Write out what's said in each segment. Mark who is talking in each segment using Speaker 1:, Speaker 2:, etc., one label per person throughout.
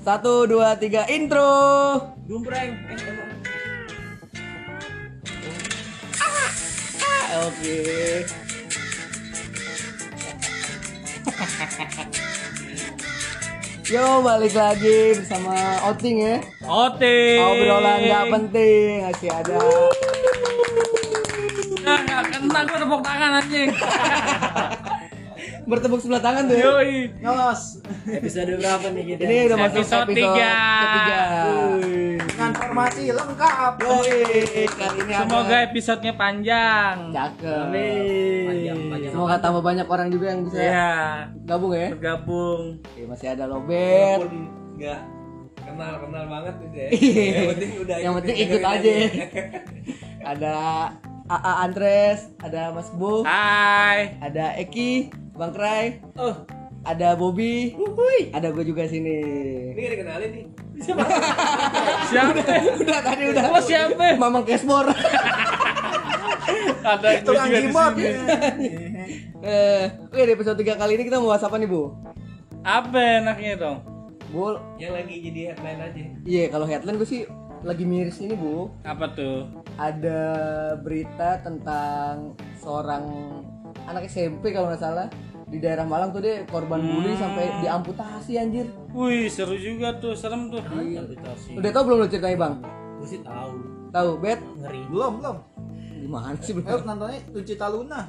Speaker 1: Satu, dua, tiga, intro.
Speaker 2: Emang.
Speaker 1: Oke. Yo balik lagi bersama Outing ya.
Speaker 2: Ote.
Speaker 1: Obrolan nggak penting masih ada.
Speaker 2: Nah, nggak kena gua tepuk tangan anjing.
Speaker 1: Bertepuk sebelah tangan tuh ya.
Speaker 2: Yoi.
Speaker 3: Ngelos. Episode berapa nih kita?
Speaker 1: Ini udah masuk
Speaker 2: Episode
Speaker 1: episode
Speaker 2: tiga.
Speaker 1: ketiga.
Speaker 3: Dengan formasi lengkap.
Speaker 1: Yoi, kali ini
Speaker 2: Semoga
Speaker 1: ada
Speaker 2: episodenya panjang.
Speaker 1: cakep.
Speaker 3: Panjang, panjang.
Speaker 1: Semoga tambah banyak orang juga yang bisa
Speaker 2: Iya.
Speaker 1: gabung ya.
Speaker 2: Bergabung.
Speaker 1: Oke, masih ada Lobet.
Speaker 4: walaupun nggak kenal kenal banget gitu ya
Speaker 1: Iya.
Speaker 4: yang penting udah
Speaker 1: Yang penting ikut aja. ada AA Andres, ada Mas Bu,
Speaker 2: Hai.
Speaker 1: ada Eki, Bang Krai,
Speaker 4: oh
Speaker 1: ada Bobby, ada gue juga sini.
Speaker 4: ini gak dikenalin nih
Speaker 2: Siapa?
Speaker 1: udah tadi udah.
Speaker 2: Lo siapa?
Speaker 1: Mamang Cashmore.
Speaker 2: Ada
Speaker 3: Tukang
Speaker 2: juga di sini.
Speaker 1: eh, oke di episode 3 kali ini kita mau bahas apa nih, Bu?
Speaker 2: Apa enaknya dong?
Speaker 1: Bu,
Speaker 4: yang lagi jadi headline aja
Speaker 1: iya kalau headline gue sih lagi miris ini, Bu.
Speaker 2: Apa tuh?
Speaker 1: Ada berita tentang seorang anak SMP kalau nggak salah di daerah Malang tuh dia korban bully sampai diamputasi anjir.
Speaker 2: Wih, seru juga tuh, serem tuh.
Speaker 1: Udah tau belum lo ceritanya, Bang?
Speaker 3: Gue sih tahu.
Speaker 1: Tahu, Bet?
Speaker 3: Ngeri. Belum, belum.
Speaker 1: Gimana sih
Speaker 3: Eh,
Speaker 1: belum?
Speaker 3: nontonnya Tuncita Luna.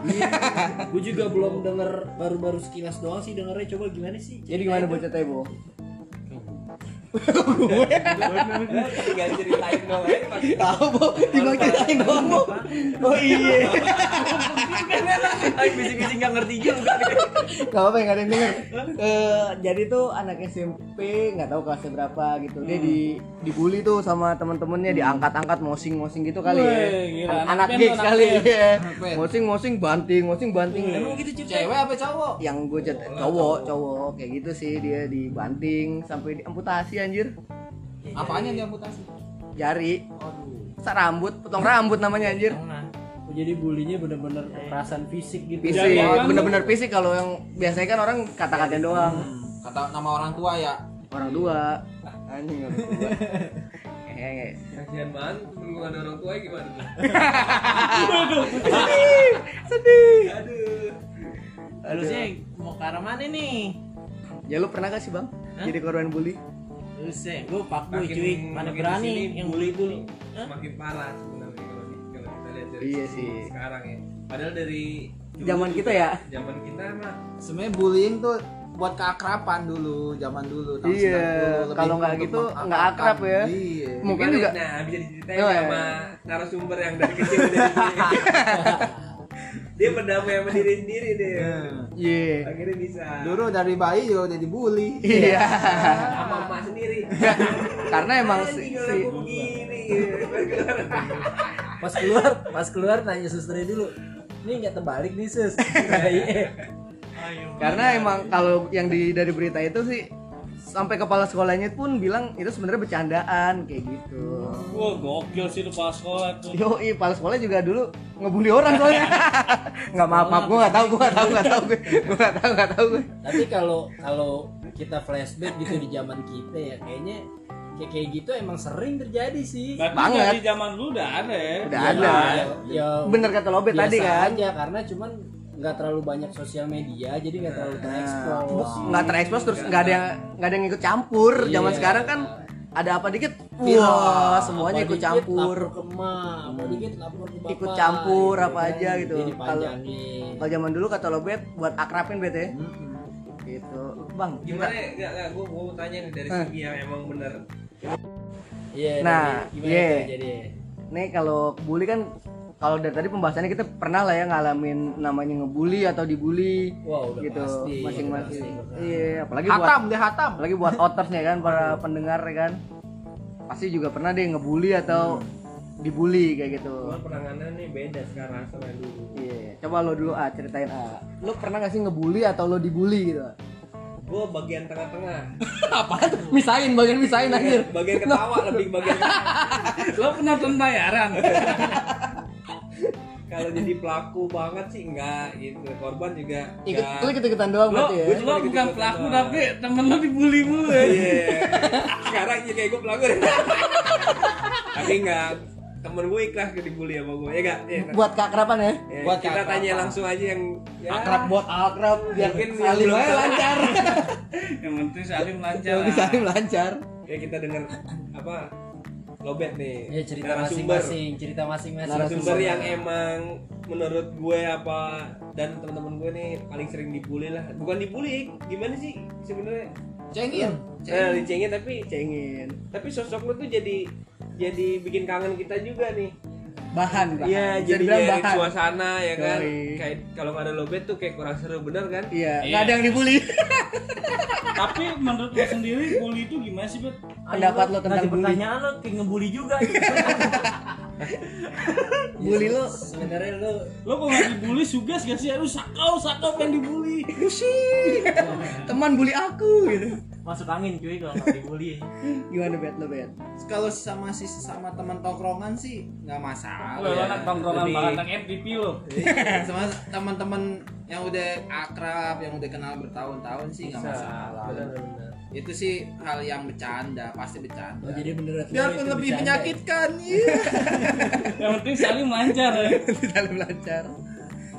Speaker 5: gue juga belum denger baru-baru sekilas doang sih dengernya coba gimana sih
Speaker 1: Jadi gimana buat ceritanya, Bu?
Speaker 4: tinggal ceritain doang
Speaker 1: Bu. Tinggal. Oh iya.
Speaker 5: Ay, bisik-bisik gak ngerti juga
Speaker 1: Gak apa-apa nggak ada yang denger. Eh, jadi tuh anak SMP nggak tahu kelasnya berapa gitu. Dia di dibully tuh sama temen-temennya diangkat-angkat mosing-mosing gitu kali ya. Anak gigs kali ya. Mosing-mosing banting, mosing banting.
Speaker 5: emang gitu
Speaker 3: Cewek apa cowok?
Speaker 1: Yang gue cowok, cowok kayak gitu sih dia dibanting sampai diamputasi anjir.
Speaker 3: Apanya dia mutasi?
Speaker 1: Jari,
Speaker 3: Aduh.
Speaker 1: sa rambut, potong rambut namanya anjir.
Speaker 5: Oh, jadi bulinya bener-bener kekerasan fisik gitu
Speaker 1: Fisik, bener-bener fisik kalau yang biasanya kan orang kata-katain doang.
Speaker 3: Kata nama orang tua ya.
Speaker 1: Orang tua. Anjing orang tua.
Speaker 4: Kasihan banget gua ada orang tua gimana tuh
Speaker 1: Sedih.
Speaker 4: aduh
Speaker 5: harusnya mau ke arah mana nih
Speaker 1: Ya lu pernah gak sih bang? Jadi korban bully?
Speaker 5: Harusnya gue pak boy
Speaker 4: Makin-
Speaker 5: cuy mana berani yang
Speaker 4: bully tuh makin parah sebenarnya kalau di- kalau kita lihat dari
Speaker 1: Iya
Speaker 4: sisi
Speaker 1: sih.
Speaker 4: sekarang ya padahal dari
Speaker 1: Zaman kita ya?
Speaker 4: zaman kita mah
Speaker 3: Sebenarnya bullying tuh buat keakraban dulu, zaman dulu. tahun
Speaker 1: Iya,
Speaker 3: 90, lebih
Speaker 1: kalau nggak gitu, nggak akrab ya.
Speaker 3: Iya.
Speaker 1: Mungkin juga
Speaker 4: nah bisa diceritain
Speaker 1: Oh, iya.
Speaker 4: sama narasumber yang dari kecil udah. dia berdamai sama diri sendiri deh
Speaker 1: Iya.
Speaker 4: Akhirnya bisa.
Speaker 3: Dulu dari bayi juga udah dibully.
Speaker 1: Iya.
Speaker 4: Sama emak sendiri.
Speaker 1: Karena emang si, si
Speaker 4: begini gitu.
Speaker 5: pas keluar. Pas keluar nanya susternya dulu ini nggak terbalik nih sus? Iya.
Speaker 1: Karena emang kalau yang di dari berita itu sih Sampai kepala sekolahnya pun bilang itu sebenarnya bercandaan kayak gitu
Speaker 2: Wah, gokil sih tuh pas sekolah tuh.
Speaker 1: Yo, kepala sekolah juga dulu ngebully orang soalnya. Nggak maaf maaf, gue nggak tahu, gue nggak tahu, nggak tahu gue, gue nggak tahu, nggak tahu gue.
Speaker 5: tapi kalau kalau kita flashback gitu di zaman kita ya kayaknya kayak kayak gitu emang sering terjadi sih
Speaker 2: Berarti
Speaker 1: Banget.
Speaker 2: dari zaman dulu udah ada ya.
Speaker 1: Udah
Speaker 5: Ya,
Speaker 1: ada.
Speaker 5: ya, ya
Speaker 1: Bener kata Lobet tadi kan.
Speaker 5: aja karena cuman nggak terlalu banyak sosial media jadi nggak terlalu terekspos
Speaker 1: nggak terekspos terus nggak ada yang nggak ada yang ikut campur zaman
Speaker 5: Iya.
Speaker 1: sekarang kan ada apa dikit
Speaker 3: Viral.
Speaker 1: wah semuanya
Speaker 5: Apa
Speaker 1: ikut
Speaker 5: dikit
Speaker 1: campur
Speaker 5: ke emak, apa dikit lapor ke bapak
Speaker 1: Ikut campur,
Speaker 5: gitu
Speaker 1: apa
Speaker 5: kan.
Speaker 1: aja gitu.
Speaker 5: Jadi
Speaker 1: Kalau-
Speaker 5: dipanjangin.
Speaker 1: kalau zaman dulu kata Lobet buat akrabin bet ya gitu bang
Speaker 4: gimana ya nggak nggak gue mau tanya nih dari segi yang emang bener
Speaker 5: Iya.
Speaker 1: Nah,
Speaker 5: jadi gimana
Speaker 1: iya.
Speaker 5: tuh jadi?
Speaker 1: nih kalau bully kan kalau dari tadi pembahasannya kita pernah lah ya ngalamin namanya ngebully atau dibully
Speaker 5: udah
Speaker 1: gitu masing-masing. iya apalagi buat
Speaker 3: Hatam deh hatam.
Speaker 1: apalagi buat outersnya kan para pendengar ya kan. Pasti juga pernah deh ngebully atau dibully kayak gitu.
Speaker 4: Cuman penanganan nih beda sekarang sama dulu.
Speaker 1: Iya coba lo dulu ah ceritain ah lo pernah gak sih ngebully atau lo dibully gitu
Speaker 4: gue bagian tengah-tengah.
Speaker 1: Tuh? Misain bagian misain anjir.
Speaker 4: bagian ketawa lebih bagian
Speaker 2: Lo penonton bayaran.
Speaker 4: kalau jadi pelaku banget sih enggak gitu korban juga
Speaker 1: Ikut
Speaker 4: enggak.
Speaker 1: lu ikut ikutan doang
Speaker 2: Lo,
Speaker 1: berarti ya.
Speaker 2: Lo
Speaker 4: cuma
Speaker 2: bukan pelaku
Speaker 4: doang.
Speaker 2: tapi temen lo dibully mulu ya.
Speaker 4: Iya. Sekarang jadi kayak gue pelaku deh. Tapi enggak. Temen gue ikhlas ke dibully sama gue. Ya enggak? Ya,
Speaker 1: Buat keakraban ya.
Speaker 4: ya,
Speaker 3: buat
Speaker 4: kita
Speaker 3: keakraban.
Speaker 4: tanya langsung aja yang ya,
Speaker 1: Akrab buat akrab
Speaker 4: Mungkin
Speaker 1: saling
Speaker 4: belum
Speaker 1: aja lancar.
Speaker 2: Yang penting saling lancar.
Speaker 1: Yang lancar.
Speaker 4: ya kita denger apa lobet nih.
Speaker 5: Ya cerita masing-masing, cerita masing-masing.
Speaker 4: Narasumber yang emang menurut gue apa dan teman-teman gue nih paling sering dibully lah. Bukan dibully, gimana sih sebenarnya?
Speaker 3: Cengin.
Speaker 4: Eh, dicengin tapi
Speaker 1: Cengin.
Speaker 4: tapi sosok lu tuh jadi jadi bikin kangen kita juga nih.
Speaker 1: Bahan, bahan.
Speaker 4: Iya,
Speaker 1: Bisa
Speaker 4: jadi
Speaker 1: dibilang
Speaker 4: nyari
Speaker 1: bahan.
Speaker 4: suasana ya kan.
Speaker 1: Yoi.
Speaker 4: Kayak kalau nggak ada lobet tuh kayak kurang seru bener kan?
Speaker 1: Iya,
Speaker 2: Iya.
Speaker 1: nggak ada yang dibully.
Speaker 2: Tapi menurut lo sendiri bully itu gimana sih, Bet?
Speaker 1: Pendapat lo tentang bully?
Speaker 6: pertanyaan lo kayak ngebully juga
Speaker 1: Bully lo
Speaker 5: Sebenarnya lu
Speaker 2: Lo kalau nggak dibully sugas gak sih? Lu sakau, sakau pengen dibully.
Speaker 1: teman bully aku gitu.
Speaker 6: Masuk angin cuy kalau nggak dibully
Speaker 1: Gimana bet lo bet?
Speaker 3: Kalau sama si sama teman tongkrongan sih nggak masalah.
Speaker 2: Lo
Speaker 3: ya.
Speaker 2: anak tongkrongan
Speaker 3: Lebih-
Speaker 2: banget anak MVP lo.
Speaker 3: sama teman-teman yang udah akrab, yang udah kenal bertahun-tahun sih nggak masalah.
Speaker 4: Bener-bener.
Speaker 3: Itu sih hal yang bercanda, pasti bercanda.
Speaker 5: oh, jadi lu
Speaker 3: Biarpun lebih
Speaker 5: bercanda ya?
Speaker 3: menyakitkan, iya.
Speaker 2: Yang penting saling lancar ya.
Speaker 1: Dalam lancar.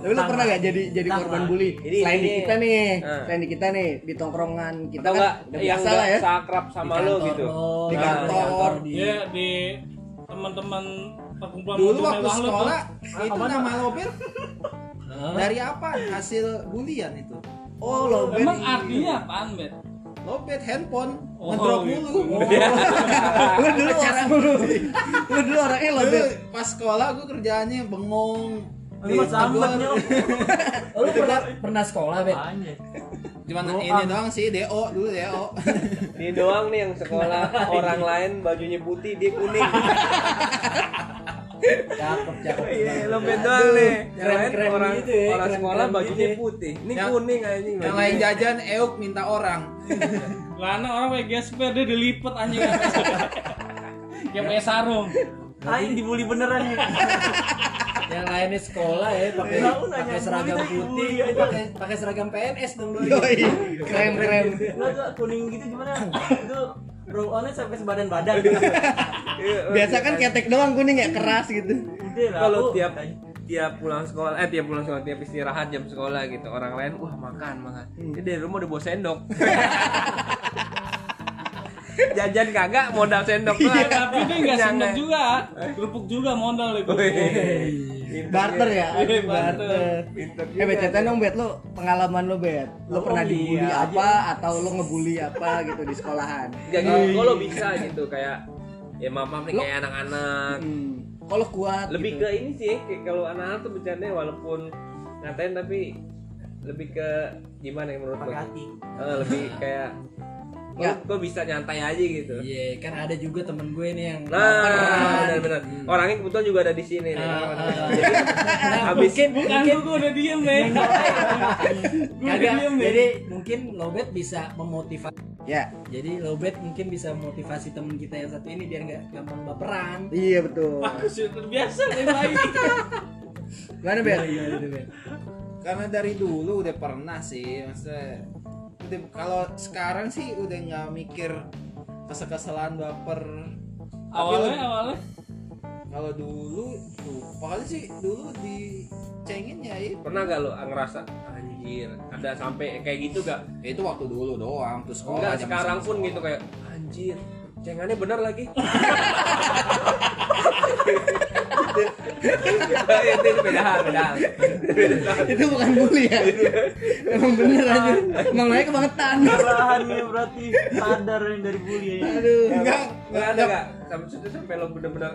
Speaker 1: Tapi lo pernah gak jadi jadi
Speaker 6: Tang,
Speaker 1: korban bully?
Speaker 4: Ini-
Speaker 1: Selain di
Speaker 4: ini-
Speaker 1: kita nih,
Speaker 4: Nah.
Speaker 1: selain di kita nih di tongkrongan kita
Speaker 4: Atau
Speaker 1: kan udah
Speaker 4: yang
Speaker 1: biasa lah ya.
Speaker 4: seakrab sama
Speaker 5: Di
Speaker 4: lo
Speaker 5: kantor
Speaker 4: gitu.
Speaker 1: Di
Speaker 5: nah,
Speaker 1: kantor.
Speaker 5: di
Speaker 2: Ya di teman-teman perkumpulan
Speaker 3: Dulu waktu sekolah itu nama lobir dari apa? Hasil bulian itu.
Speaker 1: Oh, lo bet.
Speaker 2: Emang artinya apaan, Bet?
Speaker 3: Lobet handphone
Speaker 2: Oh,
Speaker 3: ngedrop
Speaker 2: gitu.
Speaker 3: mulu.
Speaker 1: Lu dulu orang dulu. Lu dulu orangnya lo
Speaker 3: Dulu
Speaker 1: bet.
Speaker 3: pas sekolah gue kerjaannya bengong.
Speaker 6: Ini mah sambatnya lo
Speaker 5: lu pernah pernah sekolah, Bet?
Speaker 6: Anjir
Speaker 3: Cuman
Speaker 6: Doang.
Speaker 3: ini doang sih DO dulu DO.
Speaker 4: Ini doang nih yang sekolah orang lain bajunya putih dia kuning.
Speaker 5: Cakep, cakep.
Speaker 4: Iya, lobet doang nih. Yang
Speaker 5: Keren-
Speaker 4: lain
Speaker 5: keren
Speaker 4: orang
Speaker 5: gitu ya,
Speaker 4: orang sekolah bajunya
Speaker 5: gitu ya.
Speaker 4: putih. Ini
Speaker 3: Yang-
Speaker 4: kuning anjing.
Speaker 3: Yang lain jajan Euk minta orang.
Speaker 2: Lana orang pakai gesper dia dilipet anjing. Kayak pakai sarung.
Speaker 6: Aing dibully beneran nih
Speaker 5: Yang lainnya sekolah ya pakai
Speaker 6: Tahu nanya
Speaker 5: pakai seragam putih, pakai pakai seragam PNS dong dulu.
Speaker 1: Keren keren.
Speaker 6: Lo tuh kuning gitu gimana itu roll onnya sampai sebadan badan
Speaker 1: Biasa kan ketek doang kuning ya keras gitu.
Speaker 6: lah
Speaker 4: kalau tiap tiap pulang sekolah eh tiap pulang sekolah tiap istirahat jam sekolah gitu orang lain wah makan makan
Speaker 1: Hmm.
Speaker 4: dia dari rumah udah bawa sendok jajan kagak modal sendok
Speaker 1: Iya,
Speaker 4: doang.
Speaker 2: Tapi dia nggak
Speaker 4: Jangan.
Speaker 2: sendok juga. Kerupuk juga modal itu.
Speaker 4: Pinter
Speaker 1: Barter ya,
Speaker 2: Iya,
Speaker 1: barter. Eh bet ceritain dong bet lo pengalaman lo bet. Lo
Speaker 6: Oh,
Speaker 1: pernah dibully
Speaker 6: iya
Speaker 1: apa atau lo ngebully apa gitu di sekolahan?
Speaker 4: Gak gitu, kalau bisa gitu kayak ya maaf maaf nih
Speaker 1: Lo-
Speaker 4: kayak anak-anak
Speaker 1: Hmm. Kalau kuat
Speaker 4: lebih
Speaker 1: gitu.
Speaker 4: ke ini sih kayak kalau anak-anak tuh bercanda walaupun ngatain tapi lebih ke gimana ya menurut lo?
Speaker 6: hati
Speaker 4: Eh, lebih kayak
Speaker 1: Nggak.
Speaker 4: kok, kok bisa nyantai aja gitu
Speaker 5: Iya, kan ada juga temen gue nih yang
Speaker 4: Nah, benar-benar. Orangnya kebetulan juga ada di sini nih.
Speaker 5: Ah, ah.
Speaker 4: Jadi
Speaker 5: Nah,
Speaker 4: habis
Speaker 5: mungkin
Speaker 2: Bukan
Speaker 5: mungkin
Speaker 2: gua udah diem,
Speaker 5: kagak.
Speaker 2: Ben.
Speaker 5: Jadi mungkin Lobet bisa memotivasi.
Speaker 1: Ya,
Speaker 5: Jadi Lobet mungkin bisa memotivasi temen kita yang satu ini biar nggak gampang baperan.
Speaker 1: iya betul.
Speaker 2: Aku sudah terbiasa main main.
Speaker 1: Gimana bet?
Speaker 5: Iya, gitu, Bet.
Speaker 3: Karena dari dulu udah pernah sih, maksudnya kalau sekarang sih udah nggak mikir kesel-keselan baper. Tapi
Speaker 2: Awalnya
Speaker 3: lebih-
Speaker 2: awalnya
Speaker 3: kalau dulu lupa kali sih dulu dicengin ya itu
Speaker 4: pernah gak lo ngerasa anjir ada sampai kayak gitu gak?
Speaker 3: itu waktu dulu doang terus sekolah
Speaker 4: Enggak sekarang pun
Speaker 3: sekolah.
Speaker 4: gitu kayak anjir cengannya bener lagi. itu itu beda hal, beda hal.
Speaker 1: Itu bukan bully ya. Emang bener aja. Emang naik kebangetan.
Speaker 6: Kesalahannya berarti sadar yang dari bully ya.
Speaker 1: Aduh.
Speaker 3: enggak
Speaker 4: Enggak ada gak? Sampai sampai lo bener-bener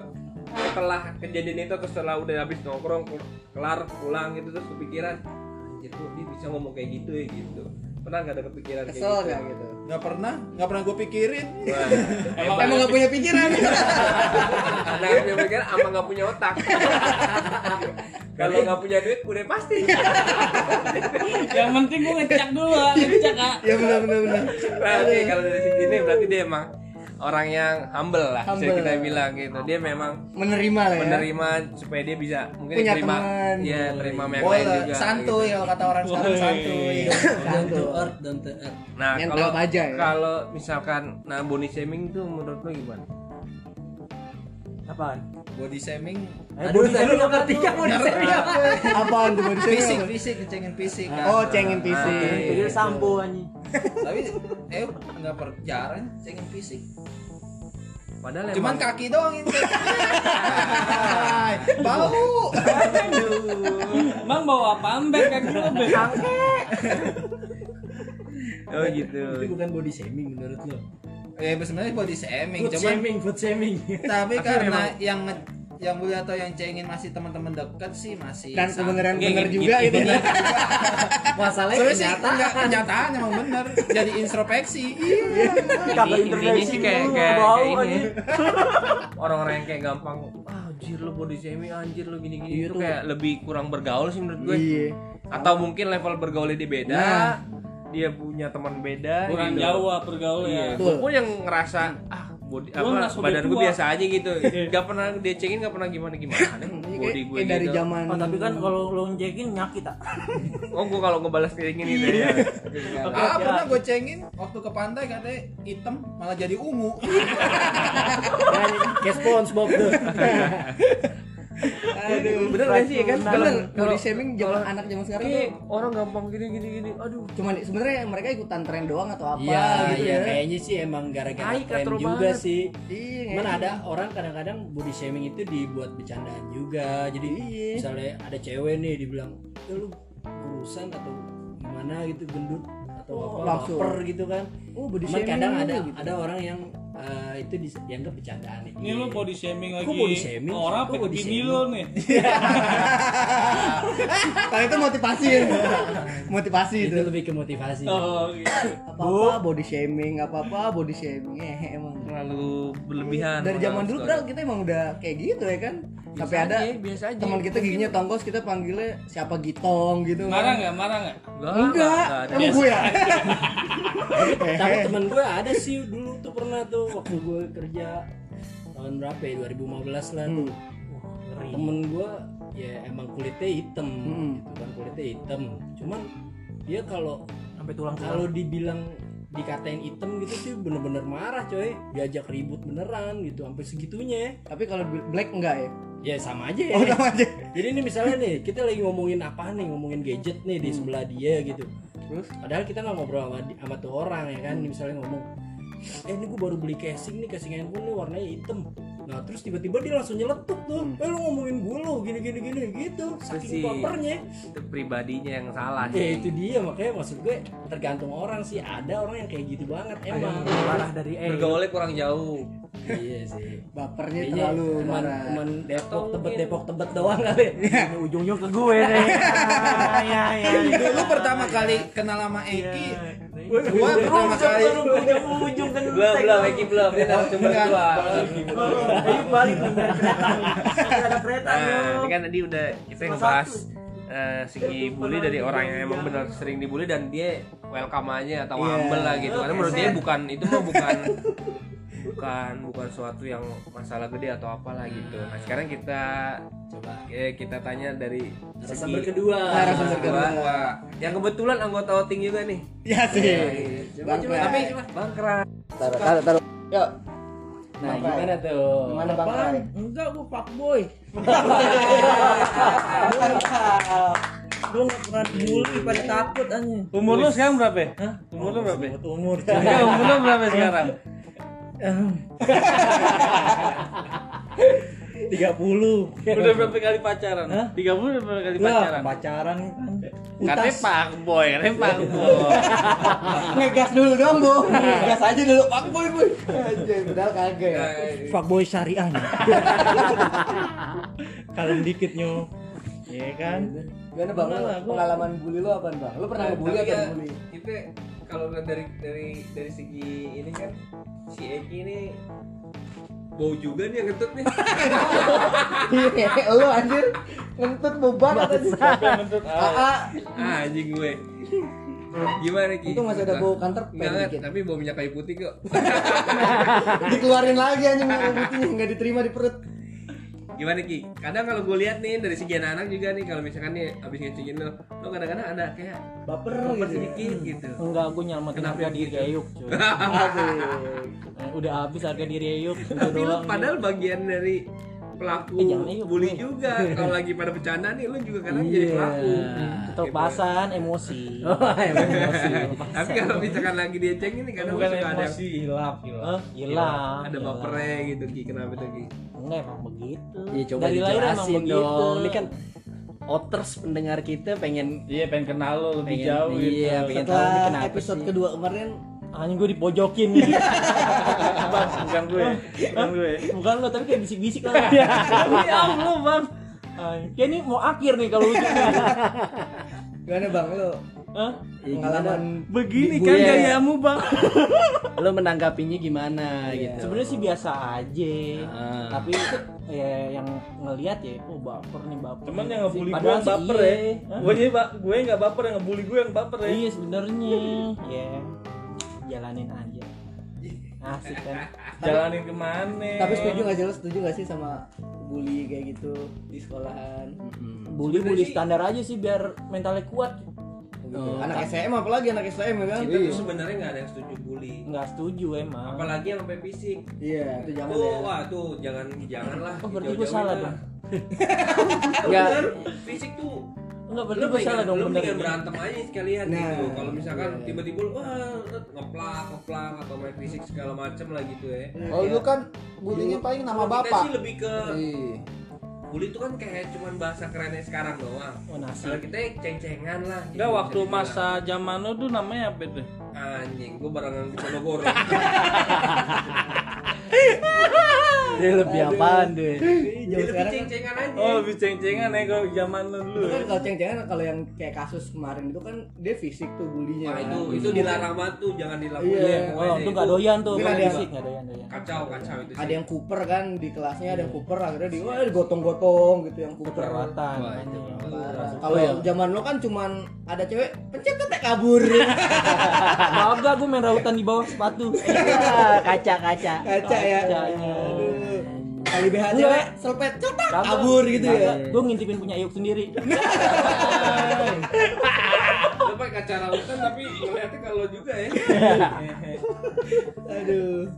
Speaker 4: setelah kejadian itu atau setelah udah habis nongkrong kelar pulang gitu terus kepikiran anjir kok dia bisa ngomong kayak gitu ya gitu pernah nggak ada kepikiran
Speaker 1: Kesel
Speaker 4: kayak gitu
Speaker 1: gak gitu?
Speaker 3: Nggak pernah nggak pernah gue pikirin
Speaker 4: Wah,
Speaker 2: Emang
Speaker 1: Emang gak punya pikiran.
Speaker 4: karena nggak punya pikiran ama nggak punya otak kalau nggak punya duit udah pasti
Speaker 2: yang penting gua ngecek dulu, ngecek ah.
Speaker 1: ya benar benar benar.
Speaker 4: nah, oke kalau dari sini berarti dia emang orang yang humble lah bisa
Speaker 1: Humble.
Speaker 4: kita bilang gitu dia memang
Speaker 1: menerima lah ya
Speaker 4: menerima supaya dia bisa mungkin
Speaker 1: Punya
Speaker 4: terima
Speaker 1: teman.
Speaker 4: ya terima yang
Speaker 3: Oh,
Speaker 4: lain juga
Speaker 3: santuy
Speaker 4: gitu.
Speaker 3: kalau kata orang sekarang santuy.
Speaker 5: down to earth down to earth
Speaker 4: nah
Speaker 1: Yang
Speaker 4: kalau
Speaker 1: aja ya.
Speaker 4: kalau misalkan nah body shaming tuh menurut lo gimana
Speaker 6: Apaan?
Speaker 3: Body shaming
Speaker 6: Eh, body shaming apa tuh?
Speaker 3: body shaming apa?
Speaker 1: apaan tuh body shaming
Speaker 3: Fisik,
Speaker 1: apa?
Speaker 3: fisik, cengin fisik kan.
Speaker 1: oh cengin fisik
Speaker 4: Ah,
Speaker 6: Jadi sampo anjing.
Speaker 3: Tapi eh enggak per jarang cengin fisik.
Speaker 4: padahal
Speaker 3: Cuman
Speaker 4: emang-
Speaker 3: kaki doang ini. Bau.
Speaker 2: Emang bawa apaan bek kaki lo
Speaker 4: oh gitu
Speaker 5: itu bukan body shaming menurut lo
Speaker 3: Ya sebenarnya body shaming,
Speaker 5: food
Speaker 3: cuman
Speaker 5: shaming food shaming
Speaker 3: tapi karena yang yang bully atau yang cengin masih teman-teman dekat sih masih
Speaker 1: dan kebenaran
Speaker 4: Nggak,
Speaker 1: bener
Speaker 4: gini-
Speaker 1: juga
Speaker 4: gini-
Speaker 1: itu
Speaker 4: gini.
Speaker 5: masalahnya
Speaker 3: Soalnya sih
Speaker 5: kenyataan.
Speaker 3: enggak kenyataan emang bener. Jadi introspeksi.
Speaker 4: Intinya
Speaker 6: intervensi
Speaker 4: sih kayak kayak, kayak ini. Orang-orang yang kayak gampang ah, anjir lu body shaming anjir lu gini-gini.
Speaker 5: Iya
Speaker 4: itu
Speaker 5: tuh.
Speaker 4: kayak lebih kurang bergaul sih menurut gue.
Speaker 1: Iya.
Speaker 4: Atau mungkin level bergaulnya dia beda
Speaker 1: Nah.
Speaker 4: dia punya teman beda
Speaker 2: Kurang
Speaker 4: gitu.
Speaker 2: jauh ah
Speaker 4: iya. Gue yang ngerasa ah body
Speaker 2: Lu
Speaker 4: apa badan gue biasa aja gitu. Gak pernah dia cengin gak pernah gimana gimana.
Speaker 1: Ini
Speaker 4: body gue
Speaker 1: kayak dari
Speaker 4: gitu.
Speaker 1: zaman
Speaker 6: Oh, tapi kan kalau lo njekin nyakit ah.
Speaker 4: oh gue kalau ngebalas kayak gini gitu ya.
Speaker 3: Ah, pernah gue cengin waktu ke pantai katanya hitam malah jadi ungu.
Speaker 5: kayak SpongeBob tuh
Speaker 1: aduh
Speaker 4: bener gak sih ya kan
Speaker 1: bener
Speaker 4: kalau
Speaker 1: body shaming zaman anak zaman sekarang tuh
Speaker 4: kayak orang gampang gini gini gini aduh
Speaker 1: cuman sebenarnya mereka ikutan tren doang atau apa
Speaker 5: Iya,
Speaker 1: gitu
Speaker 5: iya
Speaker 1: ya
Speaker 5: kayaknya sih emang gara-gara tren juga
Speaker 4: banget.
Speaker 5: sih.
Speaker 1: iya
Speaker 5: Cuman ada orang kadang-kadang body shaming itu dibuat bercandaan juga. Jadi
Speaker 1: Iya.
Speaker 5: misalnya ada cewek nih dibilang, "Eh, lu kurusan atau gimana gitu gendut atau
Speaker 1: Oh,
Speaker 5: apa baper gitu kan."
Speaker 1: oh body
Speaker 5: Cuman
Speaker 1: shaming
Speaker 5: kadang ada
Speaker 1: gitu.
Speaker 5: ada orang yang eh, itu di- dianggap bercandaan nih.
Speaker 2: Ini lo body shaming lagi.
Speaker 5: Kok body shaming?
Speaker 2: Orang
Speaker 5: Kok
Speaker 2: apa
Speaker 5: body shaming?
Speaker 2: lo nih?
Speaker 1: kalau itu motivasi ya. motivasi itu
Speaker 5: itu lebih ke motivasi.
Speaker 2: Oh gitu.
Speaker 1: apa apa body shaming apa apa body shaming eh emang
Speaker 4: terlalu berlebihan
Speaker 1: dari zaman dulu padahal kita emang udah kayak gitu ya kan
Speaker 4: Biasa
Speaker 1: sampai ada
Speaker 4: aja, biasa aja.
Speaker 1: teman kita giginya tonggos kita panggilnya siapa gitong gitu
Speaker 2: Marah
Speaker 1: kan.
Speaker 2: nggak? Marah nggak?
Speaker 4: Enggak,
Speaker 1: emang gue ya
Speaker 5: Tapi temen gue ada sih dulu tuh pernah tuh waktu gue kerja tahun berapa ya 2015 lah tuh.
Speaker 1: Hmm.
Speaker 5: Temen gue ya emang kulitnya hitam
Speaker 1: Hmm.
Speaker 5: gitu kan kulitnya hitam. Cuman dia kalau
Speaker 6: Sampai tulang
Speaker 5: kalau dibilang dikatain hitam gitu sih bener-bener marah coy. Diajak ribut beneran gitu sampai segitunya.
Speaker 1: Tapi kalau black enggak ya?
Speaker 5: Ya sama aja. Ya
Speaker 1: oh sama aja.
Speaker 5: Jadi ini misalnya nih kita lagi ngomongin apa nih ngomongin gadget nih di sebelah dia gitu.
Speaker 1: Terus?
Speaker 5: Padahal kita nggak ngobrol sama, sama tuh orang ya kan, Ini misalnya ngomong, eh ini gue baru beli casing nih, casing handphone nih warnanya hitam. Nah terus tiba-tiba dia langsung nyeletuk tuh, eh lu ngomongin gue lo gini gini gini gitu,
Speaker 4: sih.
Speaker 5: saking bapernya.
Speaker 4: itu pribadinya yang salah
Speaker 5: Ya
Speaker 4: sih.
Speaker 5: itu dia makanya maksud gue tergantung orang sih, ada orang yang kayak gitu banget emang.
Speaker 6: parah dari eh.
Speaker 4: bergaulnya kurang jauh
Speaker 5: iya sih.
Speaker 1: bapernya
Speaker 5: Kayaknya
Speaker 1: terlalu
Speaker 5: cuman,
Speaker 1: marah
Speaker 5: cuman Depok tebet Depok tebet doang kali.
Speaker 6: Ini ujung-ujung ke gue nih. Ah, ya ya.
Speaker 3: Dulu pertama kali kenal sama Eki,
Speaker 6: Gua
Speaker 3: pertama kali
Speaker 6: ujung-ujung kan
Speaker 4: belum belum Eki belum dia narasumber
Speaker 3: Enggak.
Speaker 4: gua
Speaker 6: Ayo balik kereta. Ada kereta.
Speaker 4: nah ini kan tadi udah kita ngebahas eh, segi bully dari orang yang emang benar sering dibully dan dia welcome aja atau
Speaker 1: Iya.
Speaker 4: humble lah gitu karena menurut dia bukan itu mah bukan bukan bukan suatu yang masalah gede atau apalah gitu nah sekarang kita
Speaker 5: Coba
Speaker 4: ya, kita tanya dari
Speaker 5: narasumber kedua.
Speaker 1: Narasumber kedua.
Speaker 4: kedua yang kebetulan anggota outing juga nih
Speaker 1: ya sih
Speaker 5: Coba, coba,
Speaker 1: Bangkrak.
Speaker 5: tapi coba.
Speaker 4: bangkrak
Speaker 1: taruh taruh taruh yuk
Speaker 5: Nah,
Speaker 1: Bangkrak.
Speaker 5: gimana tuh?
Speaker 1: gimana bang Rai?
Speaker 6: Enggak, gue fuckboy. Gue gak pernah dibully, pada takut anjing.
Speaker 2: Umur lu sekarang berapa? ya? Umur lu berapa?
Speaker 6: Umur.
Speaker 2: Umur lu berapa sekarang?
Speaker 6: Tiga puluh.
Speaker 2: Udah berapa kali pacaran?
Speaker 6: Hah?
Speaker 2: 30 udah berapa kali pacaran?
Speaker 6: pacaran kan.
Speaker 4: katanya pak boy katanya pak boy
Speaker 1: ngegas dulu dong bu gas aja dulu pak boy boy anjir padahal kagak ya
Speaker 6: Fuckboy syariah nih. Kalian dikit nyo. Iya kan?
Speaker 1: gimana bang
Speaker 6: gua-
Speaker 1: pengalaman bully lu apa bang lu pernah ngebully
Speaker 4: Tapi
Speaker 1: atau
Speaker 4: ya,
Speaker 1: dibully
Speaker 4: kita kalau dari dari dari segi ini kan si Eki ini bau juga nih yang ngentut nih.
Speaker 1: Iya, lu anjir. Ngentut bau banget.
Speaker 2: Ngentut ah.
Speaker 4: Ah, anjing gue. Gimana ki?
Speaker 1: Itu masih ada bau kantor
Speaker 4: Enggak, tapi bau minyak kayu putih kok.
Speaker 1: Dikeluarin lagi anjing bau putihnya. Nggak diterima di perut.
Speaker 4: Gimana ki kadang kalau gue lihat nih dari segi anak-anak juga nih kalau misalkan nih abis ngecengin lo lo kadang-kadang ada kayak
Speaker 1: Baper
Speaker 4: baper
Speaker 1: gitu.
Speaker 4: sedikit gitu
Speaker 6: Enggak, gue nyelamatin
Speaker 4: Kenapa
Speaker 6: harga diri
Speaker 4: gitu?
Speaker 6: Eyuk cuy. Eh, Udah habis harga diri itu
Speaker 4: tapi lo padahal bagian dari pelaku
Speaker 6: Eh, jangan Eyuk,
Speaker 4: bully
Speaker 6: gue.
Speaker 4: juga kalau lagi pada bercanda nih lo juga kadang
Speaker 5: Iya.
Speaker 4: jadi pelaku
Speaker 6: Kelepasan emosi.
Speaker 5: Oh, emang emosi.
Speaker 4: tapi kalau misalkan lagi dia cengin nih kadang
Speaker 2: Bukan
Speaker 4: suka ada yang
Speaker 2: emosi, hilaf, hilaf.
Speaker 6: Hah? Hilang.
Speaker 4: ada bapernya gitu ki kenapa tuh ki
Speaker 6: Enggak emang begitu.
Speaker 5: Iya coba
Speaker 6: Dari lahir emang begitu.
Speaker 5: dong. Ini kan otters pendengar kita pengen
Speaker 2: Iya, pengen kenal lo lebih
Speaker 5: Pengen-
Speaker 2: jauh gitu.
Speaker 5: iya, pengen tahu ini
Speaker 1: Setelah
Speaker 5: kenapa
Speaker 1: episode
Speaker 5: sih?
Speaker 1: kedua kemarin
Speaker 6: Anjing gue dipojokin nih.
Speaker 2: Bang, bukan gue. Bukan gue.
Speaker 6: Bukan lo tapi kayak bisik-bisik lah.
Speaker 2: Ya Allah, Bang.
Speaker 6: Kayak ini mau akhir nih kalau ujungnya.
Speaker 1: gimana bang lu
Speaker 6: Hah?
Speaker 5: Iya,
Speaker 1: pengalaman
Speaker 2: Begini kan gayamu, Bang.
Speaker 5: lo menanggapinya gimana gitu.
Speaker 6: Sebenarnya sih biasa aja.
Speaker 5: Ah.
Speaker 6: Tapi ya yang ngelihat ya, oh baper nih baper.
Speaker 2: Cuman yang ngebully gue yang
Speaker 6: sih
Speaker 2: baper
Speaker 6: iya.
Speaker 2: ya. Gue gue gue nggak baper yang ngebully gue yang baper ya.
Speaker 6: Iya sebenarnya, ya jalanin aja. Asik kan?
Speaker 2: Jalanin ke mana?
Speaker 1: tapi setuju nggak jelas setuju nggak sih sama bully kayak gitu di sekolahan
Speaker 6: Bully bully
Speaker 4: sih-
Speaker 6: standar aja sih biar mentalnya kuat.
Speaker 1: gitu.
Speaker 5: Oh,
Speaker 1: anak SM apalagi anak SM ya kan
Speaker 4: kita tuh sebenarnya nggak ada yang setuju bully
Speaker 6: Nggak setuju emang.
Speaker 4: apalagi yang sampai fisik
Speaker 1: iya itu jangan
Speaker 4: tuh
Speaker 1: ya
Speaker 4: wah tuh jangan jangan lah
Speaker 6: Oh, berarti gue salah
Speaker 4: lah.
Speaker 6: dong.
Speaker 4: Bener, fisik tuh
Speaker 6: Enggak berarti
Speaker 4: lu
Speaker 6: salah
Speaker 4: mendingan,
Speaker 6: dong
Speaker 4: lu
Speaker 6: bener.
Speaker 4: mendingan berantem aja sekalian
Speaker 1: Nah,
Speaker 4: gitu kalau misalkan
Speaker 1: iya.
Speaker 4: tiba-tiba lu, wah ngeplak ngeplak atau main fisik segala macem lah gitu ya
Speaker 3: Oh lu kan bullyingnya paling nama
Speaker 4: kita
Speaker 3: bapak.
Speaker 4: sih lebih ke
Speaker 3: Iya.
Speaker 4: bully itu kan kayak cuman bahasa kerennya sekarang doang
Speaker 6: Oh nasi.
Speaker 4: kalau kita ceng-cengan lah gitu,
Speaker 2: Enggak
Speaker 4: bisa
Speaker 2: waktu masa zaman lo tuh namanya apa itu?
Speaker 4: anjing gua barengan di Ponorogo
Speaker 5: Dia lebih apaan
Speaker 4: Dia
Speaker 5: deh?
Speaker 1: jauh
Speaker 4: lebih
Speaker 1: sekarang
Speaker 4: ceng-cengan aja
Speaker 2: Oh, lebih ceng-cengan ya kalau zaman lo dulu.
Speaker 1: itu kan kalau ceng-cengan kalau yang kayak kasus kemarin itu kan dia fisik tuh bulinya kan.
Speaker 4: itu itu dilarang banget tuh jangan dilakukan
Speaker 1: Iya.
Speaker 6: Oh, itu nggak doyan tuh,
Speaker 1: Mungkin
Speaker 6: kalau
Speaker 1: ada yang-
Speaker 6: fisik nggak doyan doyan.
Speaker 4: kacau kacau itu sih
Speaker 1: ada yang kuper kan di kelasnya ada yang kuper akhirnya di wah digotong-gotong gitu yang kuper
Speaker 6: Perawatan.
Speaker 1: Kalau zaman lo kan cuman ada cewek pencet ketek kabur.
Speaker 6: Kagak gue main rautan di bawah sepatu.
Speaker 5: Iya, kaca-kaca.
Speaker 1: Kaca ya.
Speaker 6: Kacanya.
Speaker 1: Kali BH cewek selpet cetak kabur gitu ya.
Speaker 6: Gue ngintipin punya Ayuk sendiri.
Speaker 4: lu pakai kaca rautan tapi ngeliatnya kalau juga ya
Speaker 1: Aduh.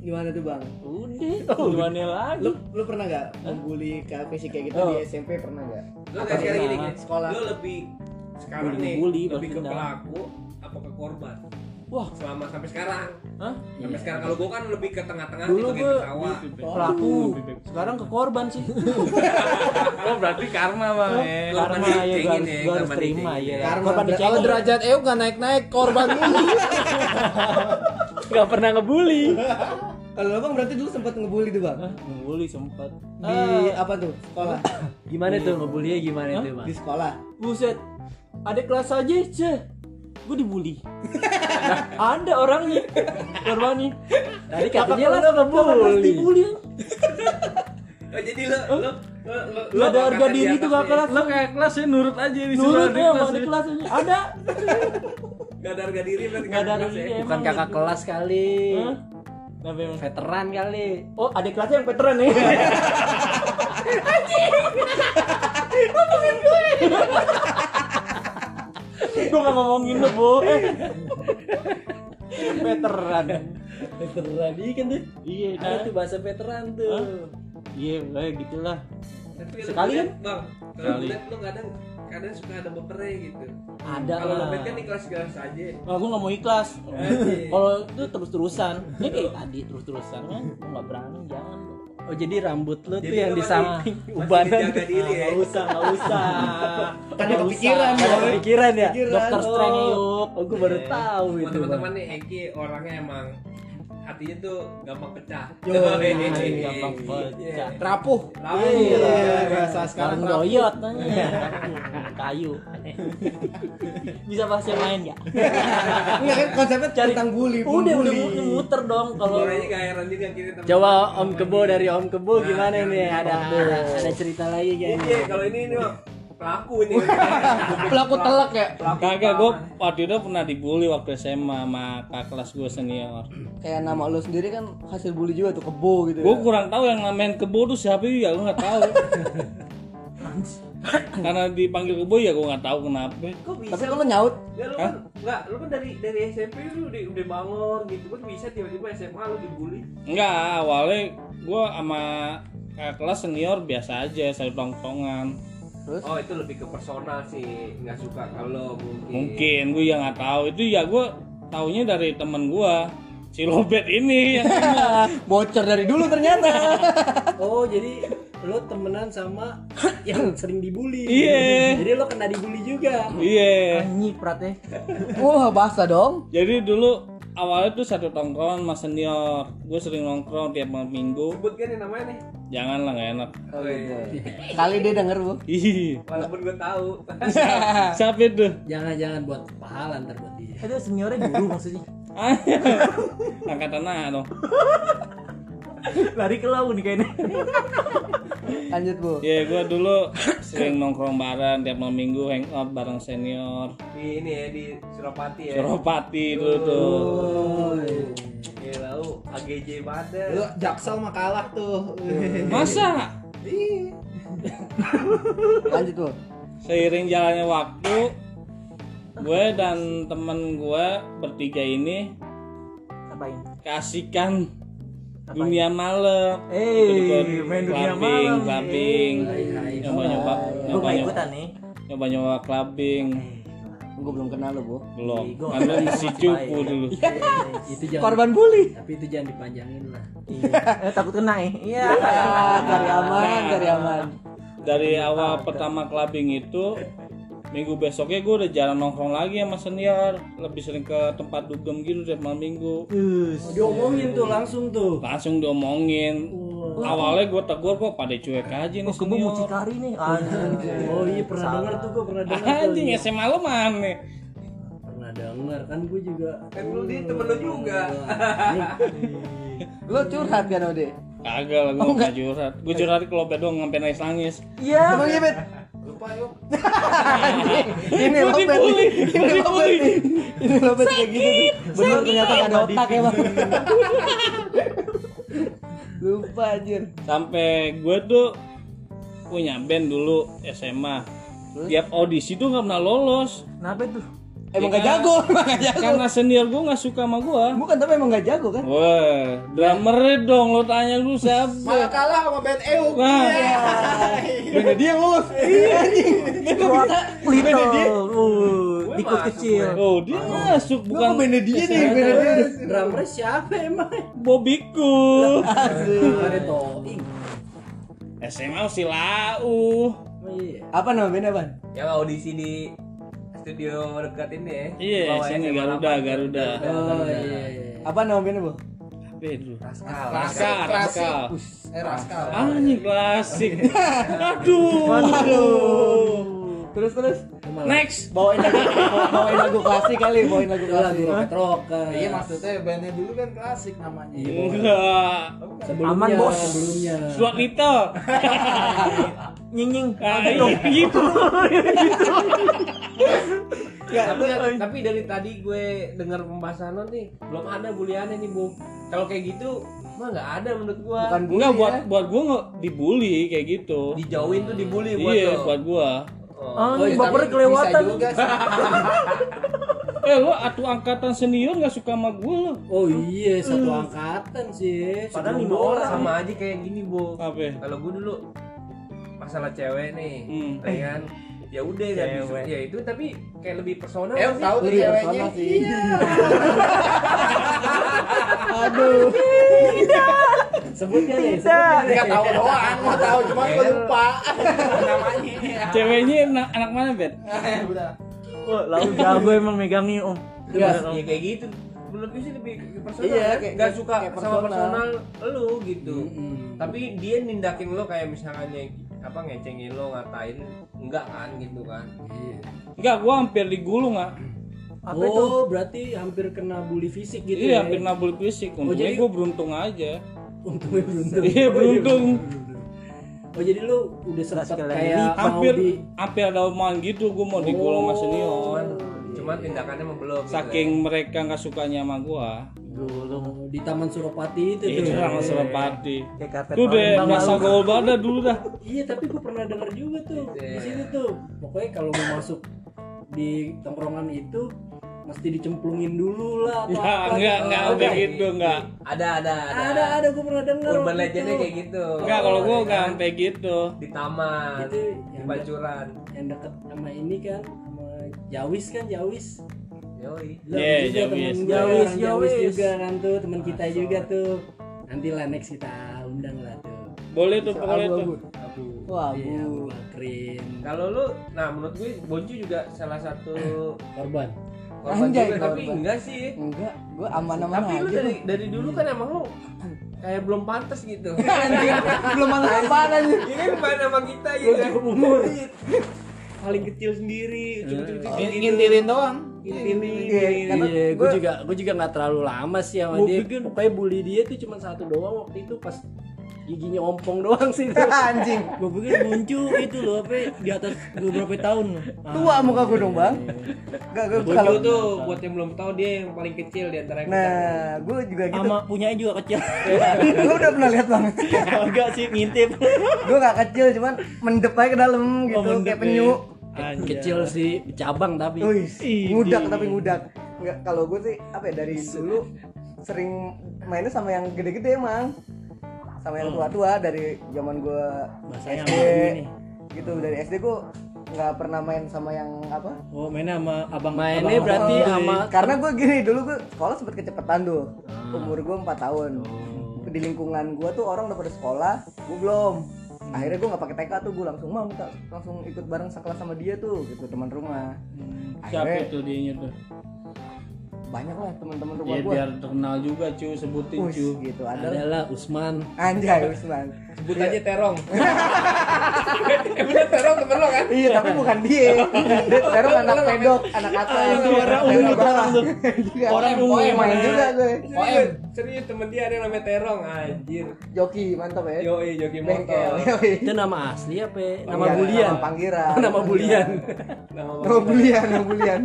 Speaker 1: Gimana tuh bang?
Speaker 6: Udah, gimana lagi?
Speaker 1: Lu lu pernah nggak membuli ke fisik kayak gitu
Speaker 6: Oh.
Speaker 1: di SMP pernah nggak?
Speaker 4: lu kayak sekarang gini
Speaker 1: Sekolah.
Speaker 4: lu lebih sekarang
Speaker 6: Bully-
Speaker 4: nih
Speaker 6: bully,
Speaker 4: lebih ke pelaku apa ke korban
Speaker 6: Wah,
Speaker 4: selama sampai sekarang
Speaker 6: Hah?
Speaker 4: sampai sekarang kalau gua kan lebih ke tengah-tengah
Speaker 6: Dulu
Speaker 4: gitu ketawa
Speaker 6: pelaku. Sekarang ke korban sih.
Speaker 2: Oh, berarti karma, Bang. ya.
Speaker 4: Korban
Speaker 6: Karma ya gue harus,
Speaker 4: korban
Speaker 6: terima ya.
Speaker 1: Karma,
Speaker 6: Korban
Speaker 3: Kalau derajat EU nggak naik-naik korban mulu.
Speaker 5: Gak pernah ngebully.
Speaker 1: Kalau lo bang berarti dulu sempat ngebully tuh bang?
Speaker 6: Ngebully sempet.
Speaker 1: Di
Speaker 6: Ah,
Speaker 1: apa tuh? Sekolah.
Speaker 5: Gimana tuh ngebullynya gimana tuh, Bang?
Speaker 1: Di sekolah.
Speaker 6: buset. Ada kelas aja, ceh. Gue dibully. Ada orangnya. Korbannya.
Speaker 5: Tadi katanya
Speaker 6: kelas-
Speaker 5: lo
Speaker 6: kelas
Speaker 5: ngebully.
Speaker 6: dibully.
Speaker 4: oh jadi lu lu lu lu
Speaker 6: Lu ada harga
Speaker 4: di
Speaker 6: diri tuh
Speaker 4: atasnya.
Speaker 6: kakak kelas.
Speaker 2: Lo kayak kelas ya nurut aja di
Speaker 6: Nurut ya,
Speaker 2: kelas
Speaker 6: ada
Speaker 2: ya.
Speaker 6: kelasnya. Ada.
Speaker 4: Gak ada harga diri berarti
Speaker 6: Nggak ada
Speaker 4: kakak
Speaker 6: harga
Speaker 4: kelas ya?
Speaker 6: diri.
Speaker 5: Bukan kakak kelas kali.
Speaker 6: Hah? Kenapa emang?
Speaker 5: Veteran kali.
Speaker 6: Oh, ada kelasnya yang veteran nih. Anjing. Gue gak ngomongin lu, Bu. Eh. veteran.
Speaker 5: Veteran iya kan tuh.
Speaker 6: Iya,
Speaker 5: Ada
Speaker 6: nah.
Speaker 5: tuh bahasa veteran tuh.
Speaker 6: Iya, kayak gitulah. Sekali kan?
Speaker 4: bang kalau
Speaker 2: Sekali.
Speaker 4: lu kadang kadang suka ada bapernya gitu
Speaker 6: Ada
Speaker 4: kalau
Speaker 6: lah.
Speaker 4: lo kan ikhlas-ikhlas aja
Speaker 6: Nah, gue gak mau ikhlas.
Speaker 4: Anjing.
Speaker 6: Kalau itu terus-terusan, ini kayak tadi terus-terusan kan, gue gak berani, jangan.
Speaker 5: Oh jadi rambut lu tuh
Speaker 4: Jadi
Speaker 5: yang
Speaker 4: lu
Speaker 5: di samping ubanan tuh.
Speaker 4: diri ya
Speaker 6: Gak usah, gak usah.
Speaker 1: Kan ada
Speaker 6: Nggak
Speaker 1: kepikiran,
Speaker 6: usah.
Speaker 5: Ada kepikiran ya?
Speaker 1: Pikiran.
Speaker 6: Dokter Strange yuk.
Speaker 5: Oh gue baru tahu
Speaker 4: buat
Speaker 5: itu.
Speaker 4: teman-teman nih Eki orangnya emang hatinya tuh gampang pecah
Speaker 1: Yo,
Speaker 6: Gampang
Speaker 4: Iya.
Speaker 6: pecah.
Speaker 3: Rapuh.
Speaker 4: Rapuh.
Speaker 3: Iya, bahasa sekarang
Speaker 6: doyot nanya. Kayu. bisa bahas yang lain ya
Speaker 1: Enggak kan konsepnya tentang bully,
Speaker 6: udah udah muter dong kalau
Speaker 4: temen.
Speaker 5: Coba Om Kebo dari Om Kebo
Speaker 4: Nah,
Speaker 5: gimana
Speaker 4: iya,
Speaker 5: nih?
Speaker 4: iya.
Speaker 5: Ada ada, cerita lagi kayaknya.
Speaker 4: dia, kalau ini ini pelaku ini.
Speaker 1: Pelaku telak ya.
Speaker 2: Kagak, gue waktu itu pernah dibully waktu SMA sama kakak kelas gue senior.
Speaker 1: Kayak nama lu sendiri kan hasil bully juga tuh kebo gitu.
Speaker 2: Gue
Speaker 1: ya.
Speaker 2: kurang tahu yang namain kebo tuh siapa ya, gue nggak tahu. Karena dipanggil kebo ya gue nggak tahu kenapa.
Speaker 6: kok bisa
Speaker 1: Tapi kalau nyaut
Speaker 4: Ya lu kan enggak, lu kan dari dari SMP lu udah, udah bangor gitu kan bisa tiba-tiba SMA lu dibully.
Speaker 2: Enggak, awalnya gue sama kakak kelas senior biasa aja, satu tongkongan.
Speaker 1: Terus
Speaker 4: Oh itu lebih ke personal sih, nggak suka kalau mungkin.
Speaker 2: Mungkin gue ya nggak tahu itu ya gue taunya dari temen gue si Lobet ini yang
Speaker 1: bocor dari dulu ternyata.
Speaker 5: Oh, jadi lo temenan sama yang sering dibully.
Speaker 2: Iya.
Speaker 5: Jadi lo kena dibully juga.
Speaker 2: iya
Speaker 6: nyiprat ya
Speaker 1: Wah, basah dong.
Speaker 2: jadi dulu awalnya tuh satu tongkrongan sama senior gue sering nongkrong tiap malam minggu
Speaker 4: Sebut kan nih namanya nih.
Speaker 2: Jangan lah nggak enak
Speaker 1: Oh, gitu. Kali dia denger, Bu.
Speaker 4: Walaupun gue tahu.
Speaker 2: siapa itu
Speaker 5: Jangan-jangan buat pahala ntar buat dia.
Speaker 6: itu seniornya dulu maksudnya
Speaker 2: angkatan A dong
Speaker 6: lari ke laut nih kayaknya
Speaker 1: Lanjut, Bu.
Speaker 2: ya gue dulu sering nongkrong bareng tiap malam minggu hangout bareng senior
Speaker 4: di ini ya di Suropati ya.
Speaker 2: Suropati dulu tuh
Speaker 4: AGJ banget.
Speaker 3: Lu Jaksel mah kalah tuh.
Speaker 2: masa?
Speaker 1: Lanjut, Bu.
Speaker 2: seiring jalannya waktu gue dan temen gue bertiga ini
Speaker 6: ngapain?
Speaker 2: keasikan dunia malam.
Speaker 6: Eh, main dunia
Speaker 2: clubbing,
Speaker 6: malam.
Speaker 2: clubbing. Nyoba nyoba
Speaker 6: gue
Speaker 2: nyoba nyoba
Speaker 6: ikutan nih.
Speaker 2: nyoba nyoba clubbing
Speaker 1: Gue belum kenal lo, Bu.
Speaker 2: belum masih
Speaker 6: kenal.
Speaker 2: cupu dulu
Speaker 5: Itu jangan
Speaker 1: Korban bully.
Speaker 5: tapi itu jangan dipanjangin lah.
Speaker 6: Iya. eh, takut kena ya iya
Speaker 1: Ah, cari aman, cari aman.
Speaker 2: dari awal pertama clubbing itu minggu besoknya gue udah jarang nongkrong lagi sama senior lebih sering ke tempat dugem gitu tiap malam minggu
Speaker 5: Diomongin tuh langsung tuh.
Speaker 2: langsung diomongin awalnya gue tegur kok pada cuek aja nih
Speaker 6: kebo mau
Speaker 2: senior
Speaker 6: cikari nih anjing
Speaker 5: Oh iya pernah denger tuh gue pernah denger tuh.
Speaker 2: anjing SMA lu mana
Speaker 5: Pernah denger kan gue juga.
Speaker 4: Kan lu dia temen lu juga.
Speaker 1: Lo curhat kan, Ode?
Speaker 2: kagak lah gue gak curhat gue curhat ke lobet doang sampai nangis nangis
Speaker 6: iya
Speaker 1: Emang iya, Bet?
Speaker 3: Lupa yuk.
Speaker 1: Ini lo, Bet. Ini lo, Bet. Ini lo, Bet kayak gitu. Bener ternyata gak ada otak ya, Bang. Lupa anjir.
Speaker 2: sampai gue tuh punya band dulu SMA tiap audisi tuh nggak pernah lolos
Speaker 6: kenapa itu
Speaker 1: Emang
Speaker 2: Ya
Speaker 1: gak
Speaker 2: kan?
Speaker 1: jago, emang gak jago.
Speaker 2: karena senior gue nggak suka sama gue
Speaker 1: Bukan, tapi emang gak jago kan?
Speaker 2: Wah, drummernya dong lo tanya
Speaker 3: Malah
Speaker 2: siapa?
Speaker 3: kalah sama band Euk.
Speaker 2: Nah,
Speaker 1: Bener dia lolos. Iya anjing.
Speaker 6: Ikut kecil
Speaker 2: oh dia masuk
Speaker 1: Bukan
Speaker 2: bukan
Speaker 1: bener dia nih, bener dia.
Speaker 5: Drummernya siapa emang?
Speaker 2: Bobiku.
Speaker 5: Ada Toing.
Speaker 2: SMA si lau.
Speaker 5: Oh iya.
Speaker 1: Apa nama bandnya, Ban?
Speaker 4: Yang audisi di studio dekat ini ya.
Speaker 2: Iya,
Speaker 4: Bawah
Speaker 2: sini Garuda,
Speaker 4: 8.
Speaker 2: Garuda.
Speaker 5: Oh iya. iya.
Speaker 1: Apa nama bandnya, Bu?
Speaker 2: Apa itu?
Speaker 4: Raskal.
Speaker 2: Raskal, Raskal.
Speaker 3: Eh Raskal.
Speaker 2: Anjing klasik. Aduh.
Speaker 1: Aduh. Terus terus
Speaker 2: Next.
Speaker 1: bawain lagu bawain lagu klasik kali, bawain lagu
Speaker 5: Itu lagu
Speaker 1: klasik.
Speaker 5: roket roket.
Speaker 3: Iya maksudnya bandnya dulu kan klasik namanya.
Speaker 2: Enggak.
Speaker 5: Sebelumnya,
Speaker 6: Aman, Bos.
Speaker 5: Sebelumnya.
Speaker 2: Stuart Little.
Speaker 6: nying nying
Speaker 2: Ah, gitu.
Speaker 4: tapi, tapi dari tadi gue dengar pembahasan lo nih belum ada buliannya nih bu kalau kayak gitu mah nggak ada menurut gua
Speaker 1: Bukan bully
Speaker 2: Enggak buat
Speaker 1: ya.
Speaker 2: buat gua nggak dibully kayak gitu.
Speaker 4: dijauhin tuh dibully buat
Speaker 2: Iya,
Speaker 4: lo
Speaker 2: buat gua.
Speaker 4: Oh.
Speaker 6: anjing
Speaker 3: tapi
Speaker 6: bapernya
Speaker 3: bisa
Speaker 6: kelewatan
Speaker 3: juga sih.
Speaker 2: Eh lo atu angkatan senior nggak suka sama gua lo?
Speaker 5: Oh iya, satu angkatan sih.
Speaker 6: Padahal lima orang.
Speaker 4: sama aja kayak gini bu
Speaker 2: Apa?
Speaker 4: kalau gue dulu masalah cewek nih
Speaker 2: Hmm.
Speaker 4: ya kan ya udah nggak bisa
Speaker 6: Cewek.
Speaker 4: ya itu tapi kayak lebih personal
Speaker 3: Eh tahu tuh
Speaker 1: Lebih
Speaker 3: ceweknya.
Speaker 1: personal sih. Aduh.
Speaker 5: Sebutnya nih.
Speaker 6: Tidak.
Speaker 3: Enggak tahu doang, mau tahu cuma gue lupa namanya.
Speaker 2: Ceweknya anak, anak mana bet?
Speaker 3: Udah.
Speaker 6: Wah, lalu jago emang megangnya om
Speaker 1: Enggak.
Speaker 4: ya kayak gitu gue sih lebih ke personal
Speaker 1: Iya, kayak-
Speaker 4: nggak suka
Speaker 1: kayak
Speaker 4: sama
Speaker 1: personal.
Speaker 4: personal lu gitu
Speaker 5: Mm-mm.
Speaker 4: tapi dia nindakin lo kayak misalnya apa ngecengin lo ngatain enggak kan gitu kan
Speaker 5: Iya.
Speaker 2: Enggak, gua hampir digulung nggak.
Speaker 1: Apa itu?
Speaker 5: oh, berarti hampir kena bully fisik gitu
Speaker 2: Iya,
Speaker 5: ya.
Speaker 2: hampir nabul fisik. Untungnya
Speaker 5: jadi-
Speaker 2: gua beruntung aja.
Speaker 5: Untungnya beruntung.
Speaker 2: Iya, beruntung.
Speaker 5: Oh, jadi lu udah
Speaker 6: lagi
Speaker 5: kayak
Speaker 2: Hampir
Speaker 5: di
Speaker 2: hampir ada omongan gitu gua mau digulung sama senior.
Speaker 4: cuman cuman tindakannya mah belum gitu
Speaker 2: Saking mereka nggak sukanya sama gua.
Speaker 5: Oh, di Taman Suropati itu
Speaker 2: Itu
Speaker 5: tuh.
Speaker 2: sama Suropati. Tuh deh,
Speaker 6: lalu.
Speaker 2: gaul banget dulu dah.
Speaker 5: Iya, tapi gue pernah dengar juga tuh di situ tuh. Pokoknya kalau mau masuk di tongkrongan itu mesti dicemplungin dulu lah.
Speaker 2: Ya,
Speaker 5: apa-apa
Speaker 2: enggak, enggak
Speaker 5: Ada.
Speaker 2: udah gitu, enggak.
Speaker 4: ada ada ada
Speaker 5: Ada, ada gue pernah dengar.
Speaker 4: urban legendnya kayak gitu
Speaker 2: Enggak, kalau gua
Speaker 4: Ya
Speaker 2: enggak
Speaker 4: kan?
Speaker 2: sampai gitu.
Speaker 4: di taman
Speaker 5: Itu
Speaker 4: di
Speaker 5: yang,
Speaker 4: pancuran
Speaker 5: yang deket sama ini kan sama Jawis kan Jawis.
Speaker 4: yoi
Speaker 2: Iya,
Speaker 5: juga
Speaker 2: Jawis.
Speaker 5: temen gua,
Speaker 6: Jawis,
Speaker 5: Jawis
Speaker 6: Jawis.
Speaker 5: juga kan tuh teman kita juga tuh. Nanti lah next kita undang lah tuh.
Speaker 2: Boleh tuh pokoknya tuh.
Speaker 5: Abu.
Speaker 1: Wah,
Speaker 5: Iya,
Speaker 1: Abu.
Speaker 5: Abu Bakrin.
Speaker 4: kalau lu nah menurut gue Bonju juga salah satu
Speaker 5: Korban.
Speaker 4: Korban
Speaker 1: Anjay,
Speaker 4: juga tapi
Speaker 1: korban.
Speaker 4: enggak sih
Speaker 1: Enggak, gua aman-aman
Speaker 4: tapi lu
Speaker 1: aja.
Speaker 4: dari dari dulu kan emang lu kayak belum pantas gitu
Speaker 1: Belum ada apaan aja.
Speaker 4: ini kan main sama kita gitu kan
Speaker 5: umur.
Speaker 6: paling kecil sendiri
Speaker 3: ngintilin doang
Speaker 1: Iya, karena
Speaker 5: Iya, gue
Speaker 1: gua-
Speaker 5: juga gue juga nggak terlalu lama sih sama dia. Pokoknya bully dia tuh cuma satu doang waktu itu pas giginya ompong doang sih.
Speaker 1: Anjing.
Speaker 6: gue pikir buncu itu loh apa di atas beberapa tahun
Speaker 1: Tua muka gua dong, Bang. Enggak, gua
Speaker 4: Bonju
Speaker 1: kalau
Speaker 4: tuh buat yang belum tahu dia yang paling kecil di antara kita
Speaker 1: Nah, gua juga gitu.
Speaker 6: sama punyanya juga kecil
Speaker 1: Lu udah pernah lihat, Bang?
Speaker 6: enggak sih ngintip
Speaker 1: gua gak kecil, cuman mendep aja ke dalam gitu,
Speaker 6: Oh,
Speaker 1: kayak penyu.
Speaker 6: Anjay.
Speaker 5: Kecil sih cabang tapi.
Speaker 6: Ih,
Speaker 1: ngudak tapi ngudak. Enggak, kalau gue sih apa ya dari dulu sering mainnya sama yang gede-gede emang. Sama yang tua-tua dari zaman gue SD. Gitu dari SD gue nggak pernah main sama yang apa?
Speaker 6: oh mainnya sama abang
Speaker 5: Mainnya
Speaker 6: abang-
Speaker 5: berarti
Speaker 1: Oh,
Speaker 5: sama
Speaker 1: karena gue gini dulu gue sekolah sempet kecepatan tuh. Umur gue 4 tahun. Di lingkungan gue tuh orang udah pada sekolah, gue belum. Akhirnya gue nggak pakai TK tuh, gue langsung mau minta langsung ikut bareng sekelas sama dia tuh, gitu teman rumah.
Speaker 2: Siapa
Speaker 1: Akhirnya
Speaker 2: itu dianya tuh?
Speaker 1: Banyak lah teman-teman rumah
Speaker 2: Ya
Speaker 1: gue.
Speaker 2: biar terkenal juga cu, sebutin
Speaker 1: Us,
Speaker 2: cu.
Speaker 1: gitu. Ada
Speaker 5: adalah Usman.
Speaker 1: anjay Usman.
Speaker 4: Sebut aja terong. Eh bener terong temen lo kan?
Speaker 1: Iya tapi bukan dia. Sekarang anak pedok anak
Speaker 6: itu warna ungu. Orang ungu
Speaker 1: main juga gue.
Speaker 4: Serius serius temen dia ada yang namanya terong. Anjir.
Speaker 1: Joki mantap ya.
Speaker 4: Yoi joki
Speaker 1: bengkel.
Speaker 4: Motor.
Speaker 5: Itu nama asli apa? ya? Nama
Speaker 1: Iya,
Speaker 5: bulian.
Speaker 1: nama panggilan.
Speaker 5: Nama bulian.
Speaker 4: nama
Speaker 1: bulian. Nama bulian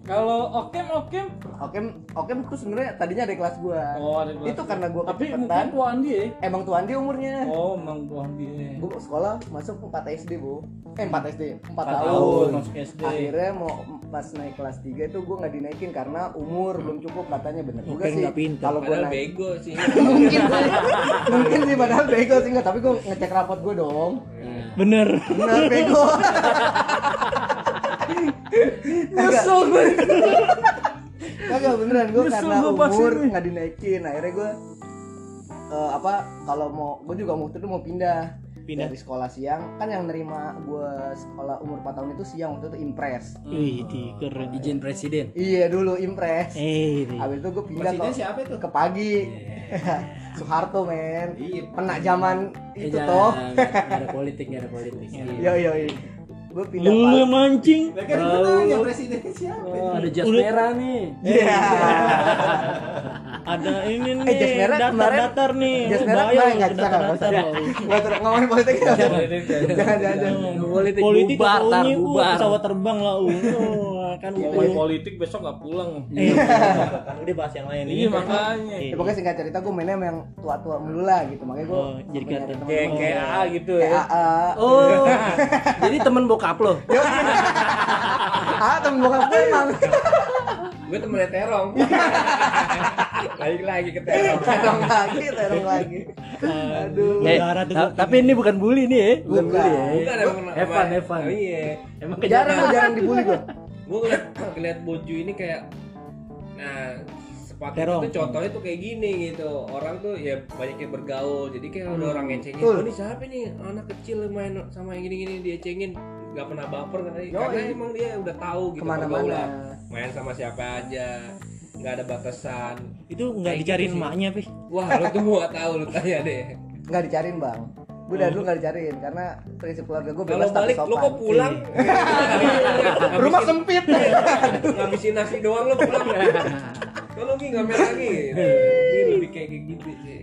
Speaker 2: Kalau okem okem,
Speaker 1: okem okem tuh sebenarnya tadinya ada kelas gua.
Speaker 2: Oh ada kelas.
Speaker 1: itu karena gua
Speaker 2: Tapi mungkin tuan dia.
Speaker 1: emang tuan dia umurnya.
Speaker 2: Oh, emang tuan dia.
Speaker 1: gua sekolah masuk 4 SD bu. Eh 4 SD 4,
Speaker 2: Empat
Speaker 1: tahun,
Speaker 2: tahun masuk SD.
Speaker 1: akhirnya mau pas naik kelas 3 itu gue nggak dinaikin karena umur belum cukup katanya. Bener juga sih.
Speaker 6: nggak pintar.
Speaker 1: kalau
Speaker 4: padahal
Speaker 1: naik
Speaker 4: bego sih.
Speaker 1: Mungkin mungkin sih padahal bego sih. Nggak tapi gue ngecek rapot gue dong.
Speaker 6: Bener.
Speaker 1: Bener bego nyesel gue kagak beneran gue
Speaker 6: Nyesel
Speaker 1: karena
Speaker 6: gua
Speaker 1: umur nggak dinaikin akhirnya gue eh, apa kalau mau gue juga waktu itu mau pindah
Speaker 6: Pindah.
Speaker 1: dari sekolah siang kan yang nerima gue sekolah umur 4 tahun itu siang waktu itu impres
Speaker 6: Wih, di keren
Speaker 5: Izin presiden.
Speaker 1: iya dulu impres
Speaker 6: eh di.
Speaker 1: Habis itu gue pindah
Speaker 3: Presiden
Speaker 1: ke,
Speaker 3: siapa itu?
Speaker 1: ke pagi. Soeharto men.
Speaker 3: Iya.
Speaker 1: Pernah zaman itu
Speaker 5: Eh,
Speaker 1: toh.
Speaker 5: jangan, nggak ada politik, ada politik.
Speaker 1: Yo yo yo. Gue pindah
Speaker 6: yang mancing
Speaker 3: Mereka kan nanya presiden siapa?
Speaker 5: Oh, ada jas merah nih.
Speaker 1: Iya.
Speaker 6: ada ini nih
Speaker 1: Eh, jas merah
Speaker 6: datar
Speaker 1: kemarin-
Speaker 6: datar nih
Speaker 1: Jas merah kemarin nggak bisa
Speaker 6: datar-datar lo.
Speaker 1: Nggak usah ngomongin politik. Jangan jangan jangan.
Speaker 5: Politik,
Speaker 6: politik
Speaker 5: bubar, bubar.
Speaker 6: pesawat terbang lah kan
Speaker 2: Ngomongin politik besok nggak pulang.
Speaker 6: Eh, kan udah bahas yang lain
Speaker 2: Iya makanya.
Speaker 1: Ya, pokoknya singkat cerita gue mainnya sama yang tua-tua mulu lah gitu. Makanya gue
Speaker 6: Oh, jadi kelihatan.
Speaker 2: Kayak kayak A gitu ya.
Speaker 5: Oh, jadi temen bokap lo.
Speaker 1: Ah, temen bokap gue emang.
Speaker 4: gue temennya terong balik lagi ke terong
Speaker 1: Terong lagi, terong lagi. Aduh.
Speaker 5: Eh, ta-
Speaker 6: gua
Speaker 5: tapi ini bukan bully nih ya. Bukan
Speaker 1: Bukan.
Speaker 5: bully ya.
Speaker 4: bukan emang
Speaker 5: Evan,
Speaker 4: emang-
Speaker 5: Evan.
Speaker 4: oh, iya
Speaker 5: Emang
Speaker 1: Jarang jarang dibully gue.
Speaker 4: gue ngeliat ngeliat boju ini kayak nah sepatu
Speaker 6: Terong.
Speaker 4: itu contohnya tuh kayak gini gitu orang tuh ya banyak yang bergaul jadi kayak ada orang ngecengin
Speaker 1: Betul.
Speaker 4: oh ini siapa nih anak kecil main sama yang gini-gini diecengin nggak pernah baper kan?
Speaker 1: Yoi.
Speaker 4: karena emang dia udah tahu gitu
Speaker 1: Ke
Speaker 4: mana-mana. main sama siapa aja nggak ada batasan.
Speaker 6: Itu nggak
Speaker 4: Kayak
Speaker 6: dicariin
Speaker 4: gitu
Speaker 6: emaknya pi?
Speaker 4: Wah lu tuh gak tahu lu tanya deh.
Speaker 1: Nggak dicariin bang. gue dari dulu nggak dicariin karena prinsip keluarga gue
Speaker 5: Kalau
Speaker 1: bebas tapi
Speaker 5: balik lo
Speaker 1: sopan.
Speaker 5: kok pulang?
Speaker 1: rumah sempit.
Speaker 4: Ngabisin nasi doang lo pulang kalau lagi? Ngambil lagi ini lebih kayak gitu sih.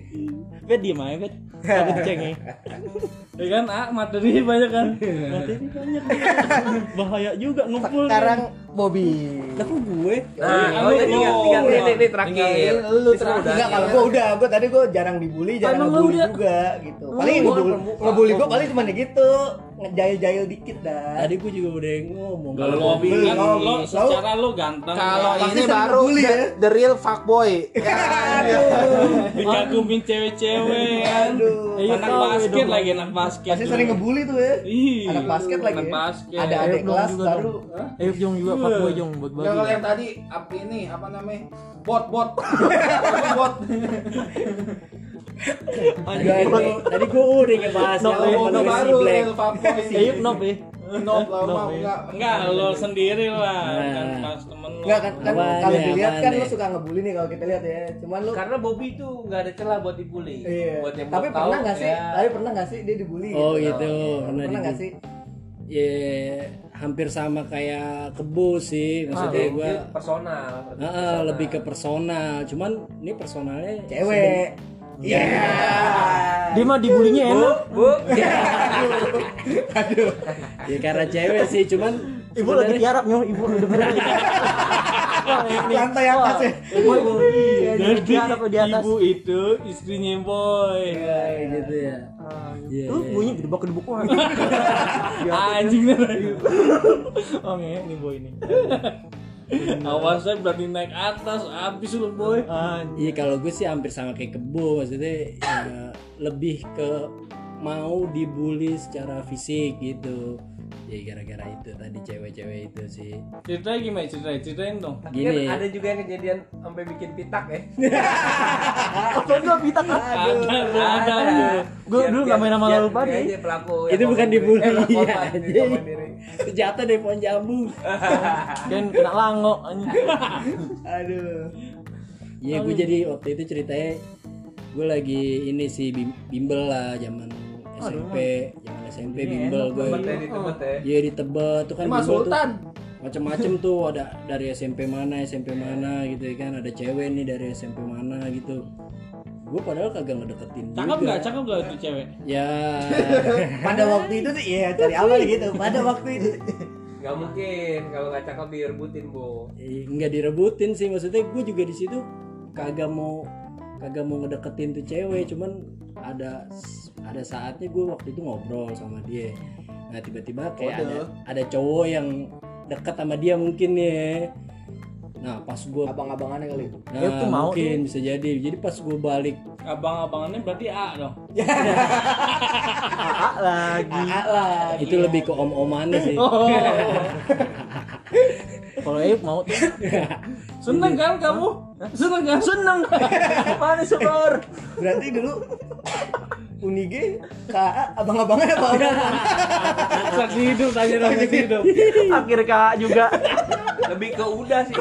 Speaker 2: Bet diem aja Bet Takut ceng ya. Ya kan? Ah materi banyak kan? Materi banyak. Bahaya juga ngumpul.
Speaker 1: Sekarang Bobby.
Speaker 5: Lah kok gue?
Speaker 4: nah
Speaker 2: lu-
Speaker 4: oh, ini tinggal
Speaker 2: lu-
Speaker 4: tinggal
Speaker 2: lu-
Speaker 4: ini ini terakhir
Speaker 1: lu terus enggak kalau gue udah gue tadi gue jarang dibully jarang ngebully juga gitu. Paling ngebully
Speaker 2: bukan
Speaker 1: ngebully. gue paling cuma gitu ngejail-jail dikit dah
Speaker 5: Tadi gue juga udah ngomong.
Speaker 2: Kalau lo kan
Speaker 1: Kalau-
Speaker 2: lo secara lo ganteng
Speaker 3: Kalau
Speaker 1: Pasti
Speaker 3: ini baru
Speaker 1: ngebully
Speaker 3: the,
Speaker 1: ya.
Speaker 3: the real fuckboy.
Speaker 2: Dikagumin cewek-cewek
Speaker 1: Aduh.
Speaker 2: Anak basket lagi anak basket
Speaker 1: pasti sering ngebully tuh ya anak basket lagi
Speaker 2: anak
Speaker 1: ya.
Speaker 2: basket.
Speaker 1: ada adik kelas baru
Speaker 6: Ayo Jong juga fuckboy Jong buat
Speaker 3: Enggak kalau yang tadi apa ini apa namanya? Bot bot. bot.
Speaker 5: Tadi, tadi gue udah ngebahas
Speaker 6: No,
Speaker 5: yang
Speaker 6: no,
Speaker 3: baru
Speaker 5: Black.
Speaker 3: real fuckboy.
Speaker 6: Ayo nop ya
Speaker 3: Nop lama enggak.
Speaker 2: Enggak, lo sendiri lah
Speaker 5: Nah.
Speaker 2: kan pas temen lo
Speaker 1: Enggak kan, kan kalau
Speaker 5: ya,
Speaker 1: dilihat kan lu suka ngebully nih kalau kita lihat ya. Cuman lu
Speaker 6: karena Bobby tuh nggak ada celah buat dibully
Speaker 1: iya.
Speaker 6: buat yang
Speaker 1: Tapi pernah nggak sih?
Speaker 6: ya.
Speaker 1: Tapi pernah nggak sih dia dibully?
Speaker 5: Oh
Speaker 1: gitu?
Speaker 5: gitu, pernah,
Speaker 1: Pernah nggak
Speaker 5: dibully.
Speaker 1: sih?
Speaker 5: Ya hampir sama kayak kebo sih, maksudnya
Speaker 6: Ah,
Speaker 5: gue
Speaker 6: itu personal
Speaker 5: Heeh, lebih ke personal. Cuman ini personalnya
Speaker 1: Cewek. Iya.
Speaker 6: dia mah dibulinya enak
Speaker 4: bu
Speaker 5: ya karena cewek sih, cuman
Speaker 6: ibu lagi tiarap nyo ibu udah bener
Speaker 1: Lantai atas ya.
Speaker 6: ibu ibu Iya,
Speaker 2: Jadi
Speaker 6: di atas
Speaker 2: ibu itu istrinya boy
Speaker 5: kayak gitu ya. Iya.
Speaker 6: tuh
Speaker 5: iya.
Speaker 6: bunyi gedebak gedebuk wah
Speaker 2: Anjing dah Oh ini boy ini Awas saya berani naik atas Habis lu boy.
Speaker 5: Iya kalau gue sih hampir sama kayak kebo maksudnya ya, lebih ke mau dibully secara fisik gitu. Ya gara-gara itu tadi cewek-cewek itu sih.
Speaker 2: Ceritanya gimana ceritain, ceritain dong.
Speaker 4: Kan
Speaker 5: Gini.
Speaker 4: ada juga yang kejadian sampai bikin pitak ya.
Speaker 6: Apa enggak pita kan
Speaker 2: Ada, ada, ada.
Speaker 6: gue dulu nggak main nama
Speaker 4: aja pelaku
Speaker 5: Itu bukan dibully,
Speaker 4: diri.
Speaker 5: Jatuh dari pohon jambu.
Speaker 6: kan kena lango anjing.
Speaker 1: Aduh.
Speaker 5: Iya gue jadi waktu itu ceritanya gue lagi ini sih bim- bimbel lah zaman SMP, zaman SMP bimbel gue.
Speaker 4: Tebet ya di tebet ya
Speaker 5: Iya di Tebet tuh kan
Speaker 3: Mas
Speaker 5: bimbel tuh
Speaker 3: Sultan.
Speaker 5: macem-macem tuh ada dari SMP mana SMP mana gitu ya kan ada cewek nih dari SMP mana gitu gue padahal kagak ngedeketin
Speaker 2: Cakep
Speaker 5: juga.
Speaker 2: gak? Cakep gak itu cewek?
Speaker 5: ya
Speaker 1: Pada waktu itu sih iya cari awal gitu. Pada waktu itu.
Speaker 4: nggak mungkin kalau nggak cakep direbutin bu
Speaker 5: eh, nggak direbutin sih maksudnya gue juga di situ kagak mau kagak mau ngedeketin tuh cewek cuman ada ada saatnya gue waktu itu ngobrol sama dia. Nah tiba-tiba kayak ada ada cowok yang dekat sama dia mungkin ya. Nah pas gue
Speaker 1: Abang-abangannya kali.
Speaker 5: nah
Speaker 6: Ya, tuh mau
Speaker 5: mungkin bisa jadi. Jadi pas gue balik
Speaker 2: Abang-abangannya berarti A dong?
Speaker 6: Ah lagi.
Speaker 1: Ah lah.
Speaker 5: itu lebih ke om-omannya sih.
Speaker 6: Kalau Ayub mau tuh
Speaker 2: Seneng kan kamu? Seneng kan?
Speaker 6: seneng. Mana syukur
Speaker 1: Berarti dulu Unige KA abang-abangannya apa? Orang?
Speaker 2: Saksi hidup tanya dong saksi hidup.
Speaker 6: Akhir kak juga.
Speaker 4: Lebih ke udah sih.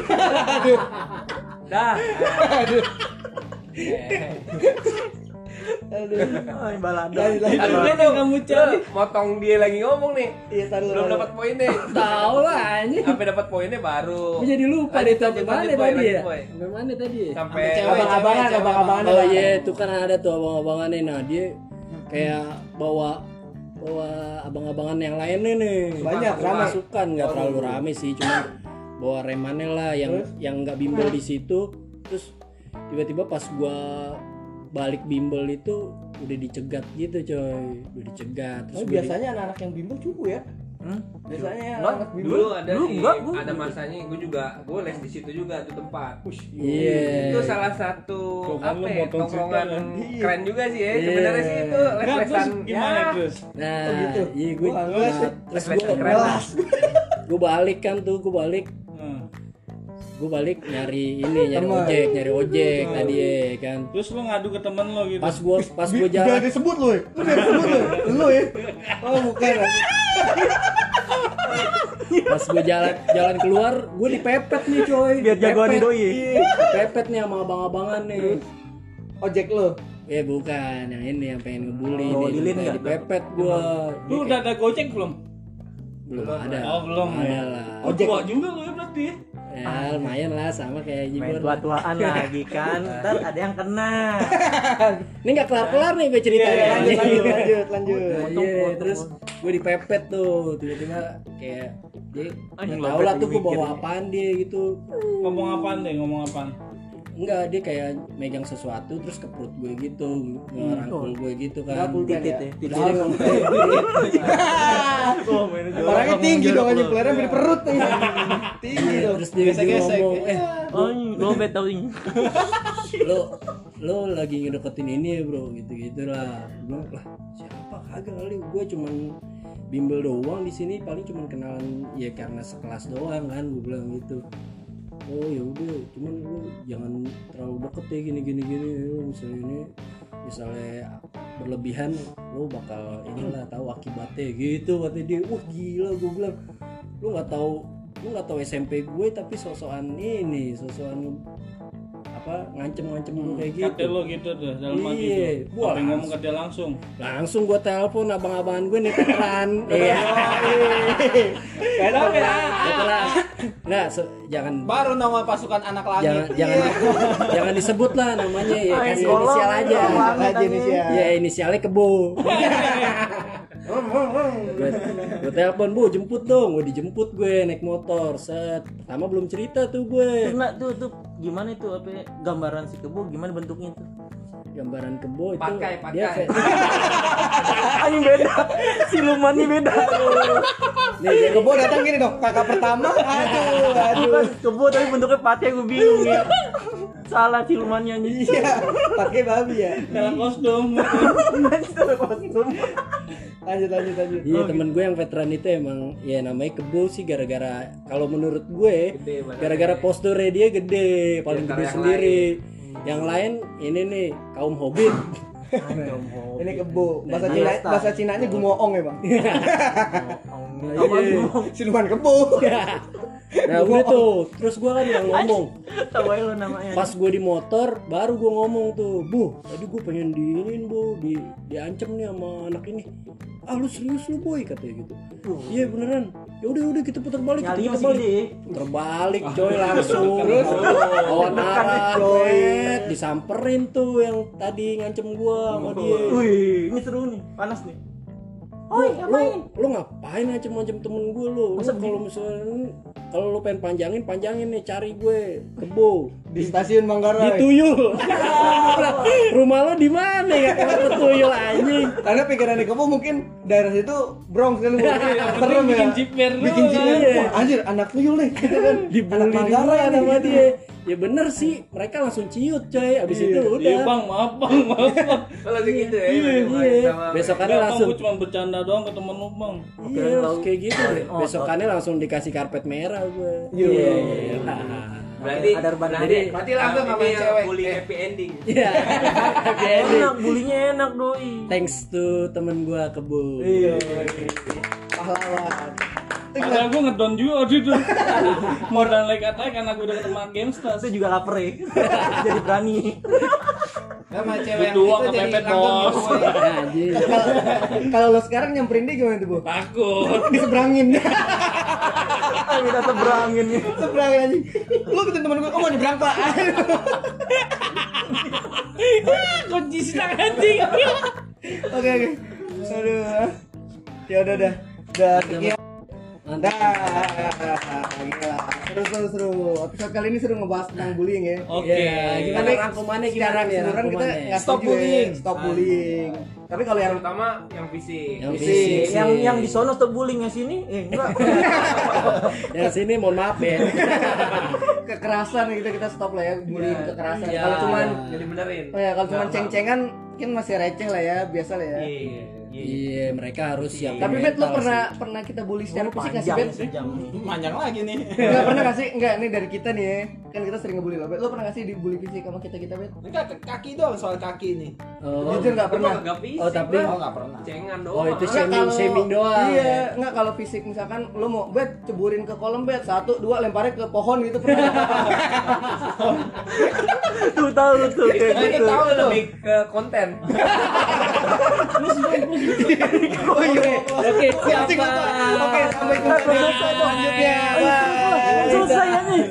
Speaker 4: Dah
Speaker 6: Ay, balada.
Speaker 2: Aduh kan yang kamu cari
Speaker 4: motong dia lagi ngomong nih.
Speaker 1: Iya, taruh.
Speaker 4: belum dapat poinnya.
Speaker 5: Tahu lah anjing.
Speaker 4: Sampai dapat poinnya baru.
Speaker 5: Gue jadi lupa deh sampai
Speaker 4: lanjut,
Speaker 5: mana tadi ya? sampai mana tadi ya?
Speaker 4: Sampai
Speaker 1: Abang-abangan, abang-abangan.
Speaker 5: oh iya itu kan ada tuh abang-abangannya nah dia kayak bawa bawa abang-abangan yang lainnya nih
Speaker 1: Banyak, rame.
Speaker 5: masukan nggak terlalu rame sih cuma bawa remannya lah yang yang nggak bimbel di situ. Terus tiba-tiba pas gua balik bimbel itu udah dicegat gitu coy udah dicegat terus
Speaker 1: Oh,
Speaker 5: di-
Speaker 1: biasanya anak-anak yang bimbel cupu ya.
Speaker 6: Hmm?
Speaker 1: Biasanya anak bimbel.
Speaker 4: dulu ada
Speaker 6: Dulu
Speaker 4: nih
Speaker 6: enggak, gua-
Speaker 4: ada masanya gue juga gue les di situ juga tuh tempat
Speaker 5: iya
Speaker 4: itu salah satu
Speaker 2: Tongkrongan
Speaker 4: apa ya tongkrongan
Speaker 2: kan?
Speaker 4: keren juga sih ya
Speaker 5: Iya.
Speaker 4: sebenarnya sih itu les-lesan
Speaker 2: gimana
Speaker 4: ya
Speaker 2: terus?
Speaker 5: nah
Speaker 1: Oh, gitu?
Speaker 5: iya gue
Speaker 1: Wah, enggak sih.
Speaker 5: terus
Speaker 4: les-les
Speaker 5: gue
Speaker 4: keren lah
Speaker 5: gue balik kan tuh gue balik. Gue balik nyari ini nyari
Speaker 1: Teman.
Speaker 5: ojek nyari ojek tadi ya kan
Speaker 2: Terus lo ngadu ke temen lo gitu
Speaker 5: pas gue pas gue
Speaker 1: Jangan
Speaker 5: jalan
Speaker 1: disebut lu ya. Lu jangan disebut lu. Lu ya. Oh, bukan.
Speaker 5: pas gue jalan jalan keluar gue dipepet nih coy
Speaker 6: Biar jagoan
Speaker 5: Pepet.
Speaker 6: doi.
Speaker 5: Dipepet nih sama abang-abangan nih
Speaker 1: Ojek lu.
Speaker 5: Eh bukan, yang ini yang pengen ngebully
Speaker 6: Oh,
Speaker 5: nih.
Speaker 6: lilin?
Speaker 5: Dipepet gua.
Speaker 2: Lu udah ada gojek belum?
Speaker 5: belum ada.
Speaker 2: Oh belum
Speaker 5: Ada
Speaker 2: ya.
Speaker 5: lah.
Speaker 2: Oh tua juga lu ya berarti ya.
Speaker 5: Ya lumayan lah sama kayak
Speaker 6: main
Speaker 5: Jibor.
Speaker 6: tua-tuaan lagi kan ntar ada yang kena
Speaker 5: Ini nggak kelar-kelar nih gue ceritanya.
Speaker 1: Iya, lanjut lanjut lanjut lanjut
Speaker 5: Iya, terus gue dipepet tuh tiba-tiba kayak dia
Speaker 6: Anjing,
Speaker 5: nggak tahu lah tuh gue bawa apaan dia gitu
Speaker 2: Ngomong apaan deh, ngomong apaan?
Speaker 5: Enggak dia kayak megang sesuatu terus ke perut gue gitu ngerangkul gue gitu kan.
Speaker 1: Nggak pulpen
Speaker 6: titit
Speaker 1: ya?
Speaker 6: ya titit oh main
Speaker 1: orangnya tinggi dong anjing. pelernya di perut nih. Tinggi dong.
Speaker 5: Terus dia,
Speaker 3: Gesek-gesek.
Speaker 5: ngomong eh
Speaker 6: oh dompet tau ini
Speaker 5: lo lo lagi ngedeketin ini ya bro. Gitu gitu lah lah siapa? Kagak kali. Gue cuman bimbel doang di sini. Paling cuman kenalan ya karena sekelas doang kan gue bilang gitu oh ya udah cuman lu jangan terlalu deket ya gini gini gini Lu misalnya ini misalnya berlebihan lo bakal inilah tahu akibatnya gitu kata dia. Wah gila gue bilang lu nggak tahu lu nggak tahu SMP gue tapi sosokan ini sosokan apa ngancem-ngancem gue kayak gitu.
Speaker 2: Kata lo gitu tuh dalam hati
Speaker 5: Iya,
Speaker 2: tuh.
Speaker 5: gua
Speaker 2: Apa yang ngomong ke dia langsung?
Speaker 5: langsung gue telepon abang-abangan gue nih veteran iya.
Speaker 1: Kenapa? ya?
Speaker 5: veteran se- jangan.
Speaker 3: Baru nama pasukan anak langit.
Speaker 5: jangan jangan jangan disebut lah namanya ya
Speaker 6: Ay,
Speaker 5: kasih inisial aja.
Speaker 1: Aja inisial.
Speaker 5: ya inisialnya kebo. Gue gue telepon bu jemput dong. Gue dijemput gue naik motor. Set. Pertama belum cerita tuh gue.
Speaker 6: Nak, tuh tuh gimana itu apa ya, gambaran si kebo gimana bentuknya tuh
Speaker 5: gambaran kebo itu
Speaker 3: Pakai,
Speaker 5: dia
Speaker 3: pakai.
Speaker 5: kayak-
Speaker 6: anjing beda. Silumannya beda.
Speaker 5: Nih
Speaker 1: Kebo datang gini dong, kakak pertama, aduh, aduh.
Speaker 6: bukan kebo tapi bentuknya pakai gue bingung ya salah silumannya nih
Speaker 1: Iya, pakai babi ya.
Speaker 2: Dalam kostum.
Speaker 1: Lanjut lanjut lanjut.
Speaker 5: Iya temen gue yang veteran itu emang ya namanya kebo sih gara-gara kalau menurut gue gara-gara posturnya dia gede paling
Speaker 4: antara
Speaker 5: gede
Speaker 4: yang
Speaker 5: sendiri. Yang lain ini nih kaum hobbit.
Speaker 1: Ini kebo. Bahasa
Speaker 6: Nah,
Speaker 1: Cina,
Speaker 6: iya,
Speaker 1: bahasa Cinanya gumoong ya bang.
Speaker 6: ngomong
Speaker 1: Siluman kebo.
Speaker 5: Nah udah tuh. terus gue kan yang ngomong.
Speaker 6: Tahu lo namanya.
Speaker 5: Pas gue di motor baru gue ngomong tuh bu tadi gue pengen diinin bu di diancam nih sama anak ini. Ah lu serius lu boy? katanya gitu. Iya beneran. Ya udah udah kita putar balik kita
Speaker 6: nyali
Speaker 5: putar
Speaker 6: masih
Speaker 5: balik. terbalik coy langsung. Lawan arah coy. disamperin tuh yang tadi ngancem gua sama dia.
Speaker 6: Wih ini seru nih panas nih
Speaker 5: lu, lu, lu ngapain ngancem-ngancem temen gue lu lu kalau misalnya kalau lu pengen panjangin panjangin nih cari gue kebo
Speaker 1: Di stasiun
Speaker 5: di
Speaker 1: Manggarai.
Speaker 5: tuyul rumah lo di mana ya kalau tuyul anjing
Speaker 1: Karena pikiran kebo mungkin daerah situ Bronx kali bu. Serem ya.
Speaker 2: Bikin ciper
Speaker 1: Bikin
Speaker 2: doang.
Speaker 1: ciper.
Speaker 5: Iya.
Speaker 1: Wah, anjir anak tuyul nih. Gitu kan.
Speaker 5: dibully
Speaker 1: Anak Manggarai gitu.
Speaker 5: dia ya bener sih mereka langsung ciut coy abis itu udah
Speaker 2: Iya bang, maaf bang, maaf bang.
Speaker 4: Kalau gitu ya.
Speaker 5: Iya, iya. besokannya langsung
Speaker 2: gue cuma bercanda doang ke temen lu bang.
Speaker 5: iya kayak gitu deh
Speaker 6: Oh,
Speaker 5: besokannya langsung dikasih karpet merah gue
Speaker 1: Yo.
Speaker 5: iya
Speaker 4: Berarti
Speaker 6: Ada
Speaker 4: berarti,
Speaker 6: gede.
Speaker 3: Berarti langsung
Speaker 4: ini
Speaker 3: sama cewek.
Speaker 4: bully
Speaker 3: Eh.
Speaker 4: happy ending.
Speaker 5: iya Happy ending.
Speaker 6: enak bulinya enak doi
Speaker 5: thanks to temen gua kebo
Speaker 6: iya
Speaker 1: Pahlawan.
Speaker 2: Padahal gue ngedon juga waktu itu. Modal like attack karena gue udah ketemu Gamestars.
Speaker 6: itu juga lapar ya jadi berani
Speaker 3: Sama cewek yang itu jadi
Speaker 2: bos.
Speaker 5: anjing
Speaker 1: Kalau- Kalau lo sekarang nyamperin dia gimana tuh bu?
Speaker 2: Takut.
Speaker 1: Diseberangin.
Speaker 6: ah kita seberangin nih
Speaker 1: Seberangin aja. Lu ketemu temen gue, kamu mau nyebrang pak?
Speaker 2: Kunci senang anjing.
Speaker 1: Oke oke. Aduh. Ya udah dah. Udah sekian.
Speaker 5: Mantap
Speaker 1: Dah. Gila. Seru seru seru. Episode kali ini seru ngebahas tentang bullying ya.
Speaker 2: Oke.
Speaker 5: Ya, gimana
Speaker 1: Tapi
Speaker 5: rangkumannya gimana nih
Speaker 1: keseluruhan kita
Speaker 5: rangkumannya?
Speaker 1: nggak
Speaker 3: Stop
Speaker 1: ya.
Speaker 3: bullying.
Speaker 1: Stop bullying. Tapi kalau yang
Speaker 4: Terutama yang fisik.
Speaker 5: yang
Speaker 1: Fisik.
Speaker 5: fisik
Speaker 6: yang yang di sono stop bullying yang sini eh enggak
Speaker 5: yang sini mohon maaf ya
Speaker 1: kekerasan gitu kita stop lah ya bullying kekerasan.
Speaker 5: Iya.
Speaker 1: Kalau cuman
Speaker 4: Jadi benerin.
Speaker 1: oh ya kalau cuman ceng-cengan mungkin masih receh lah ya, biasa lah ya.
Speaker 4: Iya.
Speaker 5: Iya mereka harus siap
Speaker 1: Tapi Bet lo pernah pernah kita bully secara fisik nggak sih Bet?
Speaker 3: Panjang lagi nih.
Speaker 1: Enggak pernah kasih enggak nih dari kita nih ya. kan kita sering ngebully lo bet lo pernah gak sih dibully fisik sama kita kita bet
Speaker 3: Enggak kaki doang soal kaki nih.
Speaker 5: Oh,
Speaker 1: jujur nggak pernah
Speaker 4: Gak fisik
Speaker 5: Oh, tapi-.
Speaker 3: Oh enggak pernah.
Speaker 4: cengan
Speaker 5: Oh,
Speaker 4: doang
Speaker 5: itu
Speaker 1: Nggak,
Speaker 5: shaming shaming doang.
Speaker 1: iya nggak kalau fisik misalkan lo mau bet ceburin ke kolam bet satu dua lemparnya ke pohon gitu pernah
Speaker 6: Tuh tahu tuh kayak
Speaker 4: Itu
Speaker 6: gitu.
Speaker 4: tahu lebih ke konten
Speaker 1: oh iya
Speaker 5: Oke, siapa?
Speaker 1: oke sampai jumpa selanjutnya
Speaker 6: Selesai ya nih.